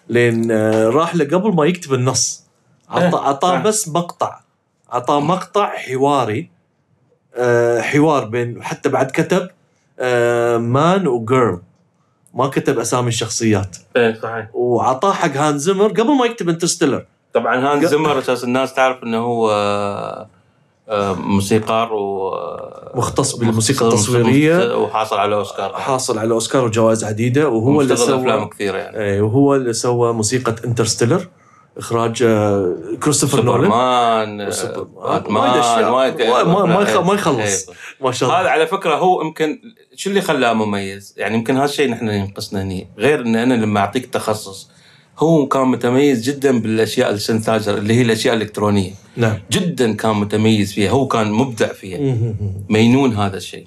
لين آه، راح له قبل ما يكتب النص. عطى إيه، فاهم. بس مقطع. عطاه مقطع حواري آه، حوار بين حتى بعد كتب man و girl. ما كتب أسامي الشخصيات. إيه صحيح. وعطاه حق هانز زيمر قبل ما يكتب انترستيلر. طبعا هانز زيمر أساس الناس تعرف إنه هو آه، آه، موسيقار و آه، مختص بالموسيقى التصويرية. وحاصل على أوسكار. حاصل على أوسكار وجوائز عديدة وهو اللي مشتغل أفلام سوى كثيرة يعني. إيه وهو اللي سوى موسيقى انترستيلر إخراج كريستوفر نولان. سوبرمان سوبر- باتمان وايد ما- ما- إيه. يخلص. ما شاء هذا الله على فكرة هو يمكن شو اللي خلاه مميز؟ يعني يمكن هذا الشيء نحن ينقصنا هني. غير إن أنا لما أعطيك تخصص هو كان متميز جدا بالأشياء السنتاجر اللي هي الأشياء الإلكترونية نعم جدا كان متميز فيها هو كان مبدع فيها. مينون هذا الشيء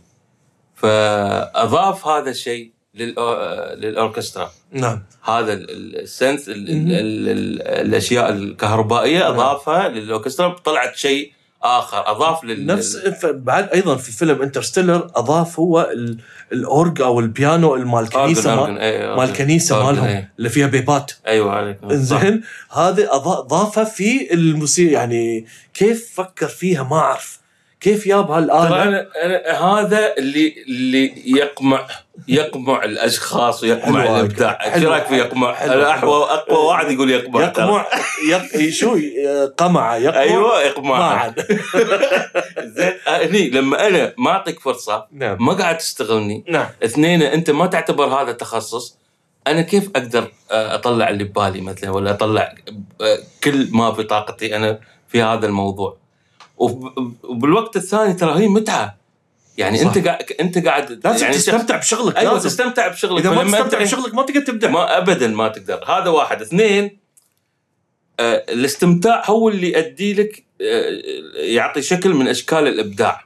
فأضاف هذا الشيء للأو- للأوركسترا نعم هذا ال- ال- السنس ال ال مهم. ال ال الأشياء الكهربائية. أضافها للأوركسترا طلعت شيء آخر أضاف لل نفس بعد أيضا في فيلم انترستيلر أضاف هو ال- الأورج أو البيانو مال الكنيسه مال إيه،. الكنيسه مالهم إيه. اللي فيها بيبات أيوه عليك. إنزين هذا اضافه في الموسيقى يعني كيف فكر فيها ما أعرف كيف جاب ترى هالاله أنا أنا هذا اللي اللي يقمع يقمع الأشخاص ويقمع. الإبداع. إيش. رأيك في يقمع؟ أنا اقوى واحد يقول يقمع. يقمع يق... شو قمع يقمع. أيوه يقمع. زين هني لما أنا ما أعطيك فرصة نعم. ما قاعد تستغلني. نعم. اثنين أنت ما تعتبر هذا تخصص. أنا كيف أقدر آه، أطلع اللي ببالي مثلا ولا أطلع آه، كل ما في طاقتي أنا في هذا الموضوع؟ وبالوقت الثاني ترى هي متعة. يعني صح. انت قاعد انت قاعد لازم يعني تستمتع بشغلك أيوه لازم. تستمتع بشغلك. إذا ما تستمتع بشغلك ما تقدر تبدع ما ابدا ما تقدر. هذا واحد. اثنين آه الاستمتاع هو اللي يؤدي لك آه يعطي شكل من أشكال الإبداع.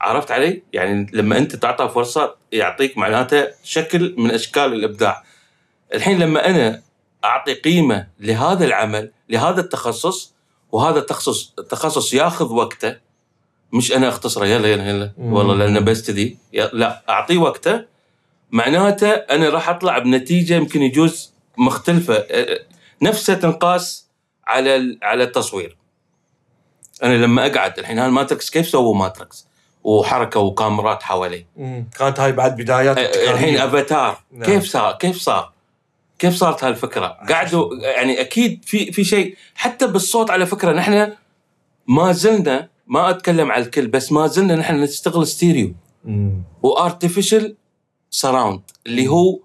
عرفت علي؟ يعني لما أنت تعطى فرصة يعطيك معناته شكل من أشكال الإبداع. الحين لما أنا أعطي قيمة لهذا العمل لهذا التخصص وهذا التخصص تخصص ياخذ وقته. مش أنا أختصره يلا يلا يلا. والله لأن بستدي لا أعطيه وقته. معناته أنا راح أطلع بنتيجة يمكن يجوز مختلفة. نفسها تنقاس على على التصوير. أنا لما أقعد الحين هال Matrix كيف سووا Matrix؟ وحركة وكاميرات حواليه. مم. كانت هاي بعد بدايات الحين. أفاتار. نعم. كيف صار؟ كيف صار؟ كيف صارت هالفكرة؟ قعدوا يعني أكيد في في شيء حتى بالصوت على فكرة نحن ما زلنا ما أتكلم على الكل بس ما زلنا نحن نشتغل ستيريو. و artificial surround اللي هو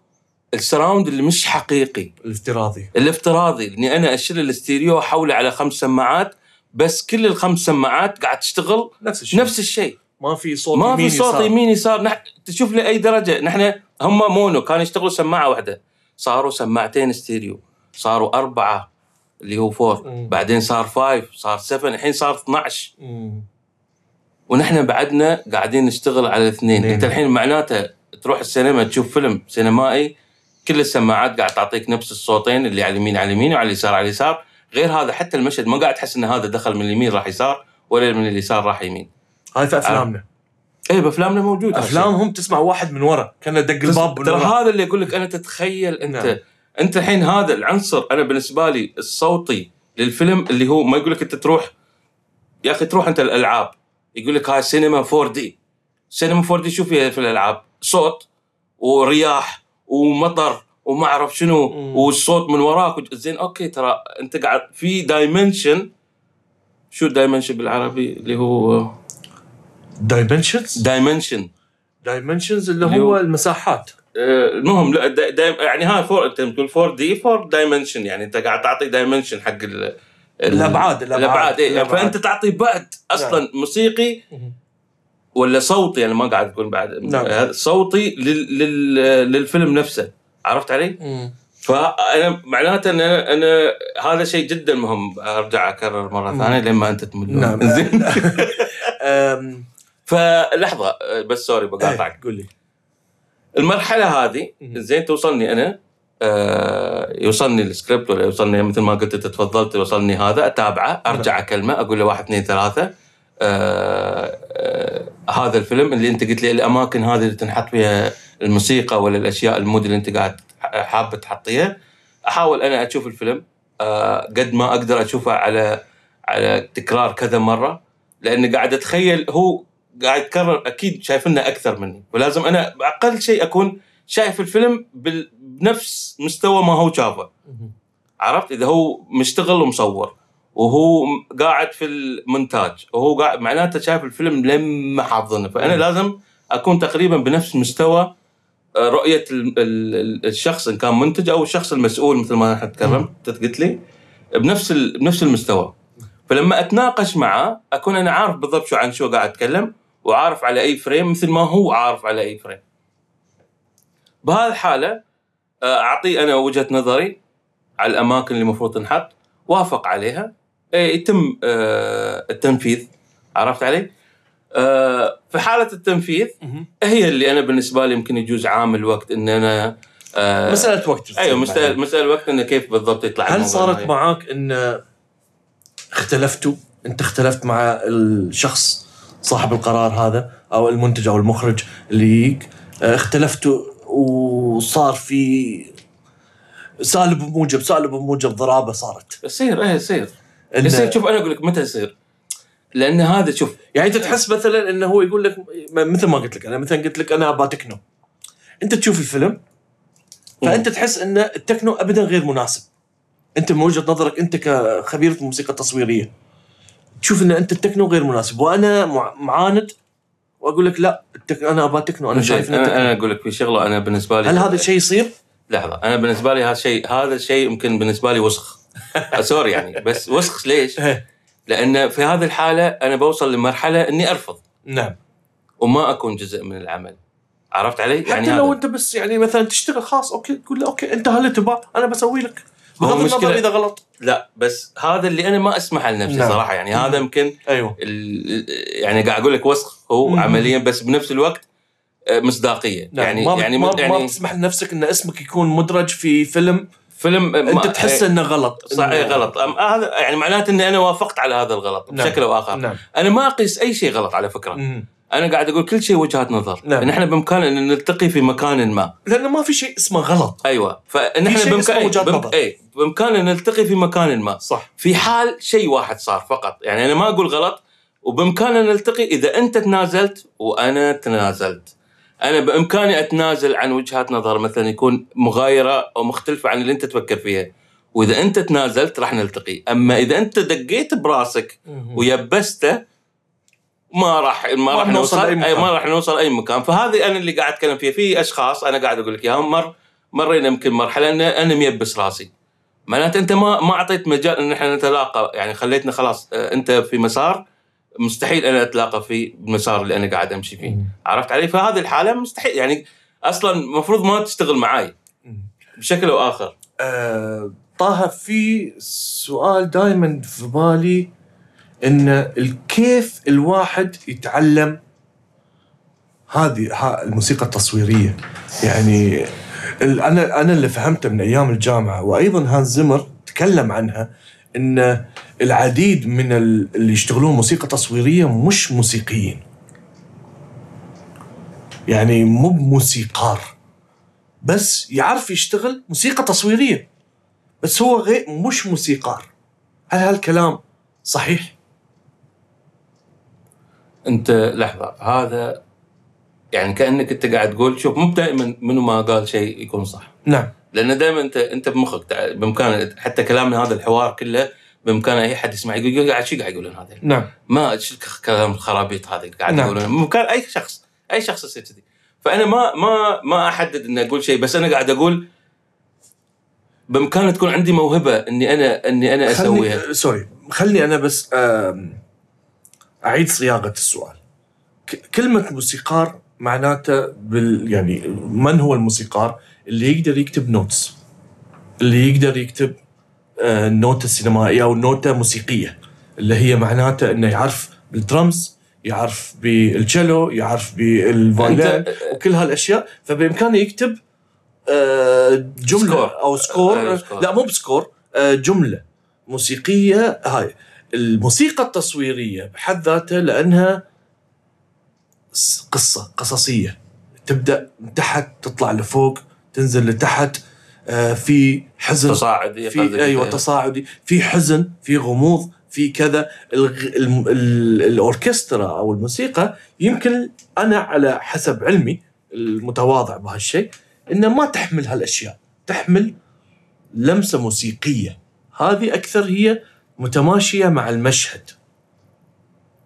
ال surround اللي مش حقيقي. الافتراضي. الافتراضي إني أنا أشيل الاستيريو وأحوله على خمس سماعات بس كل الخمس سماعات قاعد تشتغل نفس الشيء. نفس الشيء. ما في صوت ما في صوت. يمين يسار. نح... تشوف لأي درجة. نحن هم mono كانوا يشتغلوا سماعة واحدة. صاروا سماعتين ستيريو صاروا أربعة اللي هو four مم. بعدين صار five صار 7 الحين صار 12 مم. ونحن بعدنا قاعدين نشتغل على الاثنين اثنين. انت الحين معناته تروح السينما تشوف فيلم سينمائي كل السماعات قاعد تعطيك نفس الصوتين اللي على اليمين على اليمين وعلى اليسار على اليسار غير هذا حتى المشهد ما قاعد تحس إن هذا دخل من اليمين راح يسار ولا من اليسار راح يمين هاي في أفلامنا إيه بافلامنا موجود. أفلامهم تسمع واحد من ورا كأنه دق الباب ترى هذا اللي أقول لك أنا تتخيل أنت نعم. أنت الحين هذا العنصر أنا بالنسبة لي الصوتي للفيلم اللي هو ما يقول لك أنت تروح يا أخي تروح أنت الألعاب يقول لك هاي سينما 4D سينما 4D شو فيها في الألعاب؟ صوت ورياح ومطر وما أعرف شنو مم. والصوت من وراك زين okay ترى أنت قاعد في dimension شو dimension بالعربي اللي هو dimensions dimension dimensions اللي هو المساحات. آه، المهم لا دا دا يعني ها four انت بتقول 4D 4 dimension يعني انت قاعد تعطي dimension حق ال ال- الأبعاد- الأبعاد. الأبعاد. إيه الأبعاد. فأنت تعطي بعد أصلا موسيقي ولا صوتي؟ يعني ما قاعد أقول بعد. نعم. صوتي لل لل للفيلم نفسه. عرفت علي؟ فأنا معناته ان أنا, أنا هذا شيء جدا مهم. أرجع أكرر مرة مم. ثانية لما أنت تملون. نعم. زين. فلحظة بس سوري بقاطعك. إيه، قول لي المرحلة هذه. زين توصلني أنا آه يوصلني السكريبت ولا يوصلني مثل ما قلت أنت تفضلت يوصلني هذا أتابعه أرجع أكلمه أقول له واحد اثنين ثلاثة آه آه هذا الفيلم اللي أنت قلت لي الأماكن هذه اللي تنحط فيها الموسيقى ولا الأشياء ال mood اللي أنت قاعد حابه تحطيها. أحاول أنا أشوف الفيلم آه قد ما أقدر أشوفه على على تكرار كذا مرة لأني قاعد أتخيل هو قاعد يتكرر أكيد شايفنا أكثر مني. ولازم أنا أقل شيء أكون شايف الفيلم بنفس مستوى ما هو شافه عرفت؟ إذا هو مشتغل ومصور وهو قاعد في المونتاج وهو قاعد معناته شايف الفيلم لما حافظنه فأنا مم. لازم أكون تقريبا بنفس مستوى آه، رؤية ال- ال- ال- الشخص إن كان منتج أو الشخص المسؤول مثل ما إحنا تكلمت قلت لي بنفس بنفس المستوى. فلما أتناقش معاه أكون أنا عارف بالضبط شو عن شو قاعد أتكلم وعارف على أي frame مثل ما هو عارف على أي frame. بهذه الحالة آه، اعطيه أنا وجهة نظري على الأماكن اللي المفروض تنحط وأوافق عليها. إيه، يتم آه، التنفيذ. عرفت علي؟ آه، في حالة التنفيذ هي اللي أنا بالنسبة لي يمكن يجوز عامل وقت إن أنا مسألة وقت أيوه مسألة مسألة وقت انه كيف بالضبط يطلع هل صارت. معاك إن اختلفتوا؟ أنت اختلفت مع الشخص صاحب القرار هذا أو المنتج أو المخرج اللي يجيك. آه، اختلفتوا وصار في سالب بموجب سالب بموجب ضرابة صارت. يصير إيه يصير. يصير شوف أنا أقول لك متى يصير؟ لأن هذا شوف يعني أنت تحس مثلا إنه هو يقول لك مثل ما قلت لك أنا مثلا قلت لك أنا أبغى تكنو. أنت تشوف الفيلم فأنت تحس إن التكنو ابدا غير مناسب. أنت من وجهة نظرك أنت كخبير في الموسيقى التصويريه تشوف إن أنت التكنو غير مناسب وأنا مع- معاند وأقول لك لا التك... أنا أبغى تكنو أنا شايف إن أنا, التكنو. أنا أقول لك في شغلة أنا بالنسبة لي هل هذا الشيء يصير؟ لحظة أنا بالنسبة لي هذا الشيء هذا الشيء يمكن بالنسبة لي وسخ آه، سوري يعني بس وسخ ليش؟ إيه. لأن في هذه الحالة أنا بوصل لمرحلة إني أرفض نعم وما أكون جزء من العمل عرفت علي؟ حتى يعني لو هذا. أنت بس يعني مثلا تشتغل خاص okay تقول له okay أنت هل تبغى أنا بسوي لك بغض النظر مشكلة- إذا غلط لا بس هذا اللي أنا ما اسمح لنفسي نعم. صراحة يعني هذا يمكن أيوه ال- يعني قاعد أقول لك وسخ هو مم. عمليا بس بنفس الوقت آه، مصداقية نعم. يعني ما يعني ما, ما يعني تسمح لنفسك إن اسمك يكون مدرج في فيلم فيلم أنت تحس إنه غلط صحيح إنه- غلط أم- هذا يعني معناته إني أنا وافقت على هذا الغلط نعم. بشكل أو آخر نعم أنا ما أقيس أي شيء غلط على فكرة مم. أنا قاعد أقول كل شيء وجهات نظر. نعم. إن إحنا بامكاننا أن نلتقي في مكان ما. لأنه ما في شيء اسمه غلط. أيوه. فإن إحنا بامكان وجهات بم... نظر. اي بامكاننا نلتقي في مكان ما. صح. في حال شيء واحد صار فقط. يعني أنا ما أقول غلط وبامكاننا نلتقي إذا أنت تنازلت وأنا تنازلت. أنا بإمكاني أتنازل عن وجهات نظر مثلا يكون مغايرة أو مختلفة عن اللي أنت تفكر فيها. وإذا أنت تنازلت راح نلتقي. أما إذا أنت دقيت براسك ويبسته ما راح ما راح نوصل أي مكان. ما راح نوصل أي مكان. فهذه أنا اللي قاعد أتكلم فيها. في أشخاص أنا قاعد أقول لك إياهم مر مرينا يمكن مرحلة إن أنا ميبس راسي. معناته أنت ما ما أعطيت مجال إن إحنا نتلاقى. يعني خليتنا خلاص آه، أنت في مسار مستحيل أنا أتلاقى في المسار اللي أنا قاعد أمشي فيه. عرفت علي؟ فهذه الحالة مستحيل. يعني أصلا المفروض ما تشتغل معاي. بشكل أو آخر. آه، طه في سؤال دائما في بالي. إن كيف الواحد يتعلم هذه الموسيقى التصويرية. يعني أنا أنا اللي فهمته من أيام الجامعة وأيضا هانز زيمر تكلم عنها إن العديد من ال- اللي يشتغلون موسيقى تصويرية مش موسيقيين. يعني مو موسيقار بس يعرف يشتغل موسيقى تصويرية. بس هو غير مش موسيقار. هل هالكلام صحيح؟ انت لحظة هذا يعني كأنك انت قاعد تقول شوف مو دائما منو ما قال شيء يكون صح. نعم. لأن دائما انت انت بمخك بامكان حتى كلامنا هذا الحوار كله بامكان أي حد يسمع يقول قاعد شو قاعد يقولون هذا نعم. ما كلام الخرابيط هذه قاعد نعم. يقولون. بإمكان أي شخص أي شخص يصير كذي. فأنا ما ما ما أحدد إني أقول شيء بس أنا قاعد أقول بامكاني تكون عندي موهبة إني أنا إني أنا أسويها. خلني sorry خلني أنا بس أعيد صياغة السؤال. كلمة موسيقار معناته بال يعني من هو الموسيقار؟ اللي يقدر يكتب notes اللي يقدر يكتب آه، نوتة سينمائية أو نوتة موسيقية. اللي هي معناته أنه يعرف بالدرمز يعرف بال cello يعرف بال violin أنت- وكل هالأشياء. فبإمكانه يكتب آه، جملة score. أو score آه، score. لا مو ب score آه، جملة موسيقية هاي. الموسيقى التصويرية بحد ذاتها لأنها س- قصة قصصية. تبدأ من تحت تطلع لفوق تنزل لتحت آه، في حزن تصاعدي في أيوه أنت. تصاعدي. في حزن في غموض في كذا. الأوركسترا أو الموسيقى يمكن أنا على حسب علمي المتواضع بهالشيء انه ما تحمل هالأشياء. تحمل لمسة موسيقية. هذه أكثر هي متماشية مع المشهد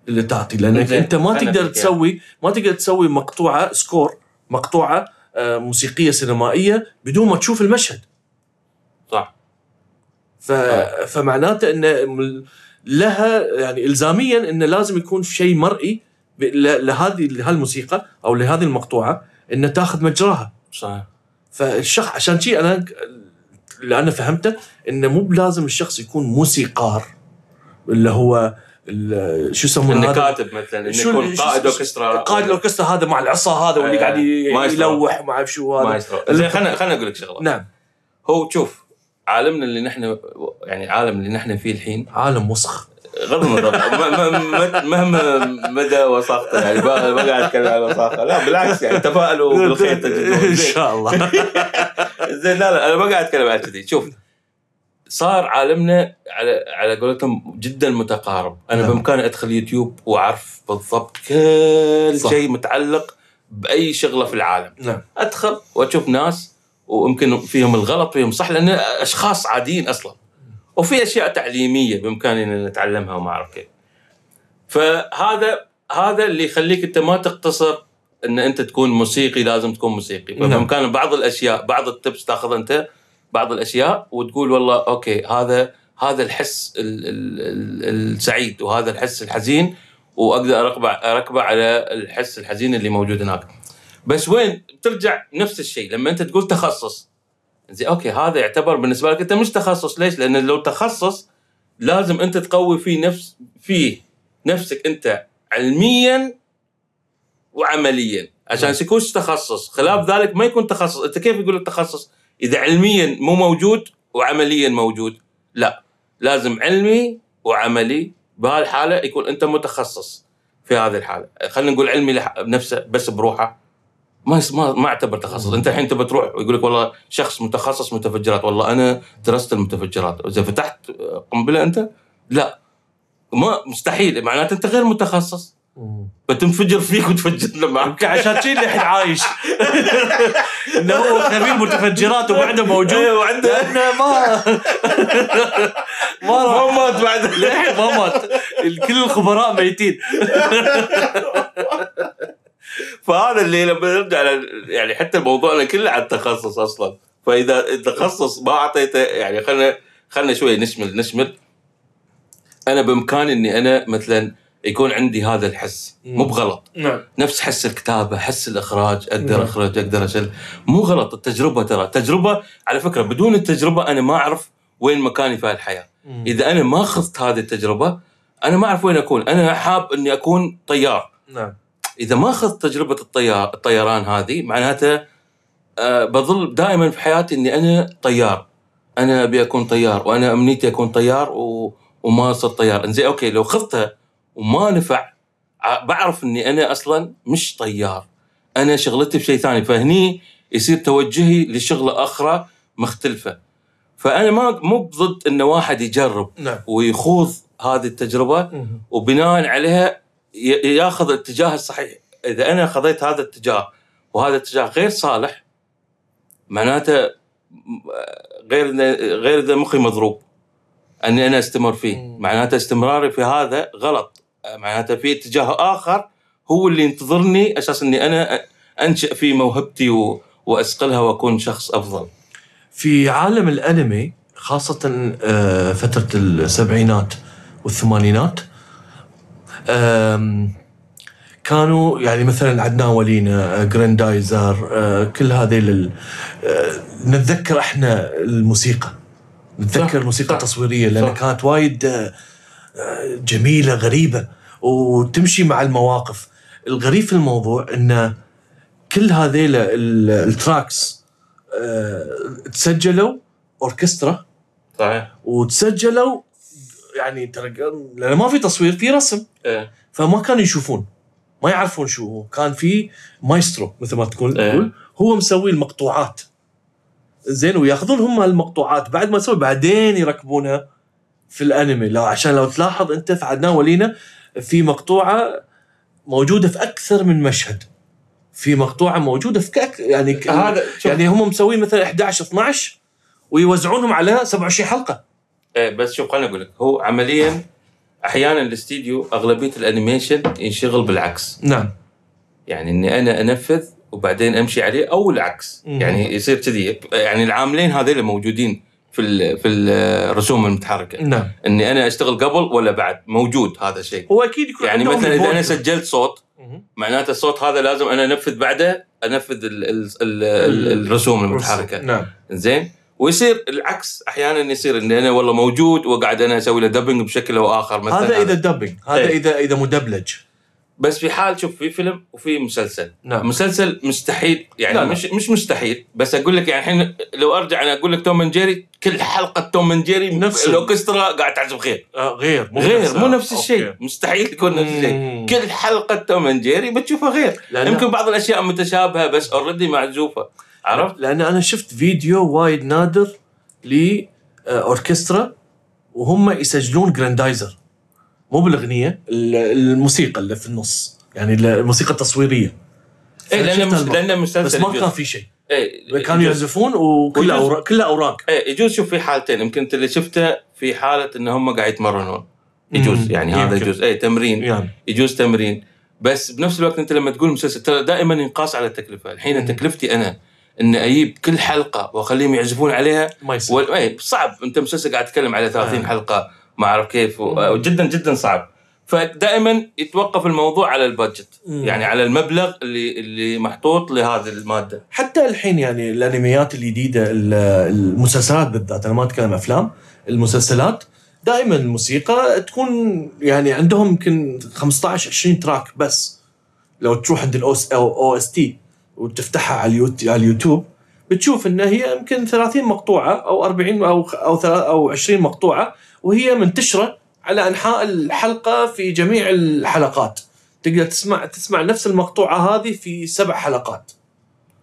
اللي تعطي لأنك أنت ما تقدر. تسوي ما تقدر تسوي مقطوعة سكور مقطوعة آه، موسيقية سينمائية بدون ما تشوف المشهد. صح. ف... فمعناته إن لها يعني الزاميا انه لازم يكون في شيء مرئي لهذه لهالموسيقى أو لهذه المقطوعة إنه تاخذ مجراها صح فالشخص عشان شيء أنا اللي أنا فهمته إنه مو بلازم الشخص يكون موسيقار اللي هو شو يسمونه هذا؟ كاتب مثلا إنه يكون قائد أوركسترا. قائد الأوركسترا هذا مع العصا هذا واللي قاعد. يلوح وما أعرف شو هذا. زين خلينا خلينا أقول لك شغلة. نعم. هو شوف عالمنا اللي نحن يعني عالم اللي نحن فيه الحين عالم وسخ غض النظر مهما مدى وساخته يعني ما قاعد اتكلم عن وساخة. لا بالعكس يعني تفائلوا بالخير تجدون إن شاء الله. زين لا لا أنا ما قاعد أتكلم عن كذي. شوف صار عالمنا على على قولتهم جدا متقارب. أنا نعم. بإمكاني أدخل يوتيوب وأعرف بالضبط كل. شيء متعلق بأي شغلة في العالم. نعم. أدخل وأشوف ناس ويمكن فيهم الغلط فيهم صح لأن أشخاص عاديين أصلا. وفي أشياء تعليمية بامكاني أن نتعلمها وما أعرف كيف. فهذا هذا اللي يخليك أنت ما تقتصر أن أنت تكون موسيقي لازم تكون موسيقي. نعم. فبامكان بعض الأشياء بعض التبس تاخذ أنت بعض الأشياء وتقول والله أوكي هذا هذا الحس ال ال ال السعيد وهذا الحس الحزين وأقدر اركبه أركبه على الحس الحزين اللي موجود هناك. بس وين؟ بترجع نفس الشيء. لما أنت تقول تخصص زين أوكي هذا يعتبر بالنسبة لك أنت مش تخصص. ليش؟ لأن لو تخصص لازم أنت تقوي فيه نفس فيه نفسك أنت علميا وعمليا عشان يكون تخصص. خلاف ذلك ما يكون تخصص. أنت كيف يقول التخصص إذا علميا مو موجود وعمليا موجود. لا لازم علمي وعملي بهالحالة يكون أنت متخصص في هذه الحالة. خلينا نقول علمي لح- بنفسه بس بروحه. ما ما ما أعتبر تخصص. أنت الحين تبى تروح ويقول لك والله شخص متخصص متفجرات والله أنا درست المتفجرات إذا فتحت قنبلة أنت؟ لا. ما مستحيل. معناته أنت غير متخصص. بتنفجر فيك وتفجرنا معك. عشان شي الحين عايش. إنه هو خبير متفجرات وبعده موجود. أيوه وعنده. لأنه ما ما مات بعد للحين ما مات. كل الخبراء ميتين. فهذا اللي لما نرجع يعني حتى موضوعنا كله عن التخصص أصلا. فإذا التخصص ما أعطيته يعني خلينا خلينا شوي نشمل نشمل. أنا بامكاني إني أنا مثلا يكون عندي هذا الحس. مو بغلط. نعم. نفس حس الكتابة حس الإخراج أقدر نعم. أخرج أقدر أشل. مو غلط. التجربة ترى التجربة على فكرة بدون التجربة أنا ما أعرف وين مكاني في الحياة. إذا أنا ما خضت هذه التجربة أنا ما أعرف وين أكون. أنا حاب إني أكون طيار. نعم. إذا ما أخذت تجربة الطيار الطيران هذه معناته آه، بظل دائما في حياتي إني أنا طيار. أنا أبي أكون طيار وأنا أمنيتي أكون طيار و... وما صرت طيار. إنزين أوكي لو خذتها وما نفع بعرف إني أنا أصلا مش طيار. أنا شغلتي بشيء ثاني. فهني يصير توجهي لشغلة أخرى مختلفة. فأنا ما مو ضد ان واحد يجرب نعم. ويخوض هذه التجربة وبناء عليها ياخذ الاتجاه الصحيح. إذا أنا خذيت هذا الاتجاه وهذا الاتجاه غير صالح معناته غير غير إذا مخي مضروب. أني أنا أستمر فيه. معناته استمراري في هذا غلط. معناته في اتجاه آخر هو اللي ينتظرني أساس إني أنا انشئ في موهبتي و... وأسقلها وأكون شخص أفضل. في عالم الأنمي خاصة آه، فترة السبعينات والثمانينات كانوا يعني مثلا عدنان ولينا آه، جراندايزر آه، كل هذيل ال- آه، نتذكر إحنا الموسيقى. نتذكر الموسيقى لأنها صح. كانت وايد آه، آه، جميلة غريبة وتمشي مع المواقف. الغريب في الموضوع انه كل هذيل ال- tracks آه، تسجلوا أوركسترا. صحيح. وتسجلوا يعني ترى لأن ما في تصوير في رسم. إيه. فما كانوا يشوفون. ما يعرفون شو هو. كان في مايسترو مثل ما تقول إيه. هو مسوي المقطوعات. زين وياخذون هم المقطوعات. بعد ما يسوي بعدين يركبونها في الانمي. لو عشان لو تلاحظ انت في عدنان ولينا في مقطوعة موجودة في أكثر من مشهد. في مقطوعة موجودة في كأك يعني هذا يعني هم مسوين مثلا 11 12 ويوزعونهم على 27 حلقة. بس شوف خليني أقول لك هو عمليا أحيانا الاستديو أغلبية ال animation ينشغل بالعكس. نعم. يعني إني أنا أنفذ وبعدين أمشي عليه أو العكس. مم. يعني يصير كذي. يعني العاملين هذول موجودين في في الرسوم المتحركة. نعم. إني أنا أشتغل قبل ولا بعد؟ موجود هذا الشيء هو أكيد يكون يعني مثلا إذا أنا. سجلت صوت. معناته الصوت هذا لازم أنا أنفذ بعده أنفذ ال ال ال ال الرسوم المتحركة. نعم. زين ويصير العكس أحيانا يصير اني أنا والله موجود وقاعد أنا أسوي له dubbing بشكل أو آخر مثلا. هذا إذا dubbing هذا إيه. اذا إذا مدبلج. بس في حال شوف في فيلم وفي مسلسل. نعم. مسلسل مستحيل يعني لا. مش مش مستحيل. بس أقول لك يعني الحين لو أرجع أنا أقول لك Tom and Jerry كل حلقة Tom and Jerry نفس ال- الاوركسترا قاعد تعزف غير آه غير مو غير نفسها. مو نفس okay. الشيء مستحيل يكون نفس الشيء. كل حلقة Tom and Jerry بتشوفها غير. يمكن بعض الأشياء متشابهة بس already معزوفة. عرفت؟ لأن أنا شفت فيديو وايد نادر لأوركسترا وهم يسجلون جراندايزر مو بالأغنية ال- الموسيقى اللي في النص يعني الموسيقى التصويرية اي فأنا لأنه شفتها مس- المقطع. لأنه بس مسلسل ما. كان في شيء إيه، كانوا. يعزفون وكلها اوراق كلها أوراق إيه يجوز شوف في حالتين يمكن أنت اللي شفته في حالة إن هم قاعد يتمرنون يجوز. يعني هذا. يجوز اي تمرين يعني يجوز تمرين بس بنفس الوقت أنت لما تقول مسلسل ترى دائما ينقاس على التكلفة الحين. تكلفتي أنا إن أجيب كل حلقة وأخليهم يعزفون عليها ما يصير. إيه صعب أنت مسلسل قاعد تتكلم على 30 آه. حلقة ما أعرف كيف و... مم. وجدا جدا صعب فدائما يتوقف الموضوع على ال budget. يعني على المبلغ اللي اللي محطوط لهذه المادة حتى الحين يعني الأنميات الجديدة ال- المسلسلات بالذات أنا ما أتكلم أفلام المسلسلات دائما الموسيقى تكون يعني عندهم يمكن 15 20 track بس لو تروح عند ال OST وتفتحها على اليوت- على اليوتيوب بتشوف إن هي يمكن 30 مقطوعة أو 40 أو أو أو 20 مقطوعة وهي منتشرة على أنحاء الحلقة في جميع الحلقات. تقدر تسمع تسمع نفس المقطوعة هذه في سبع حلقات.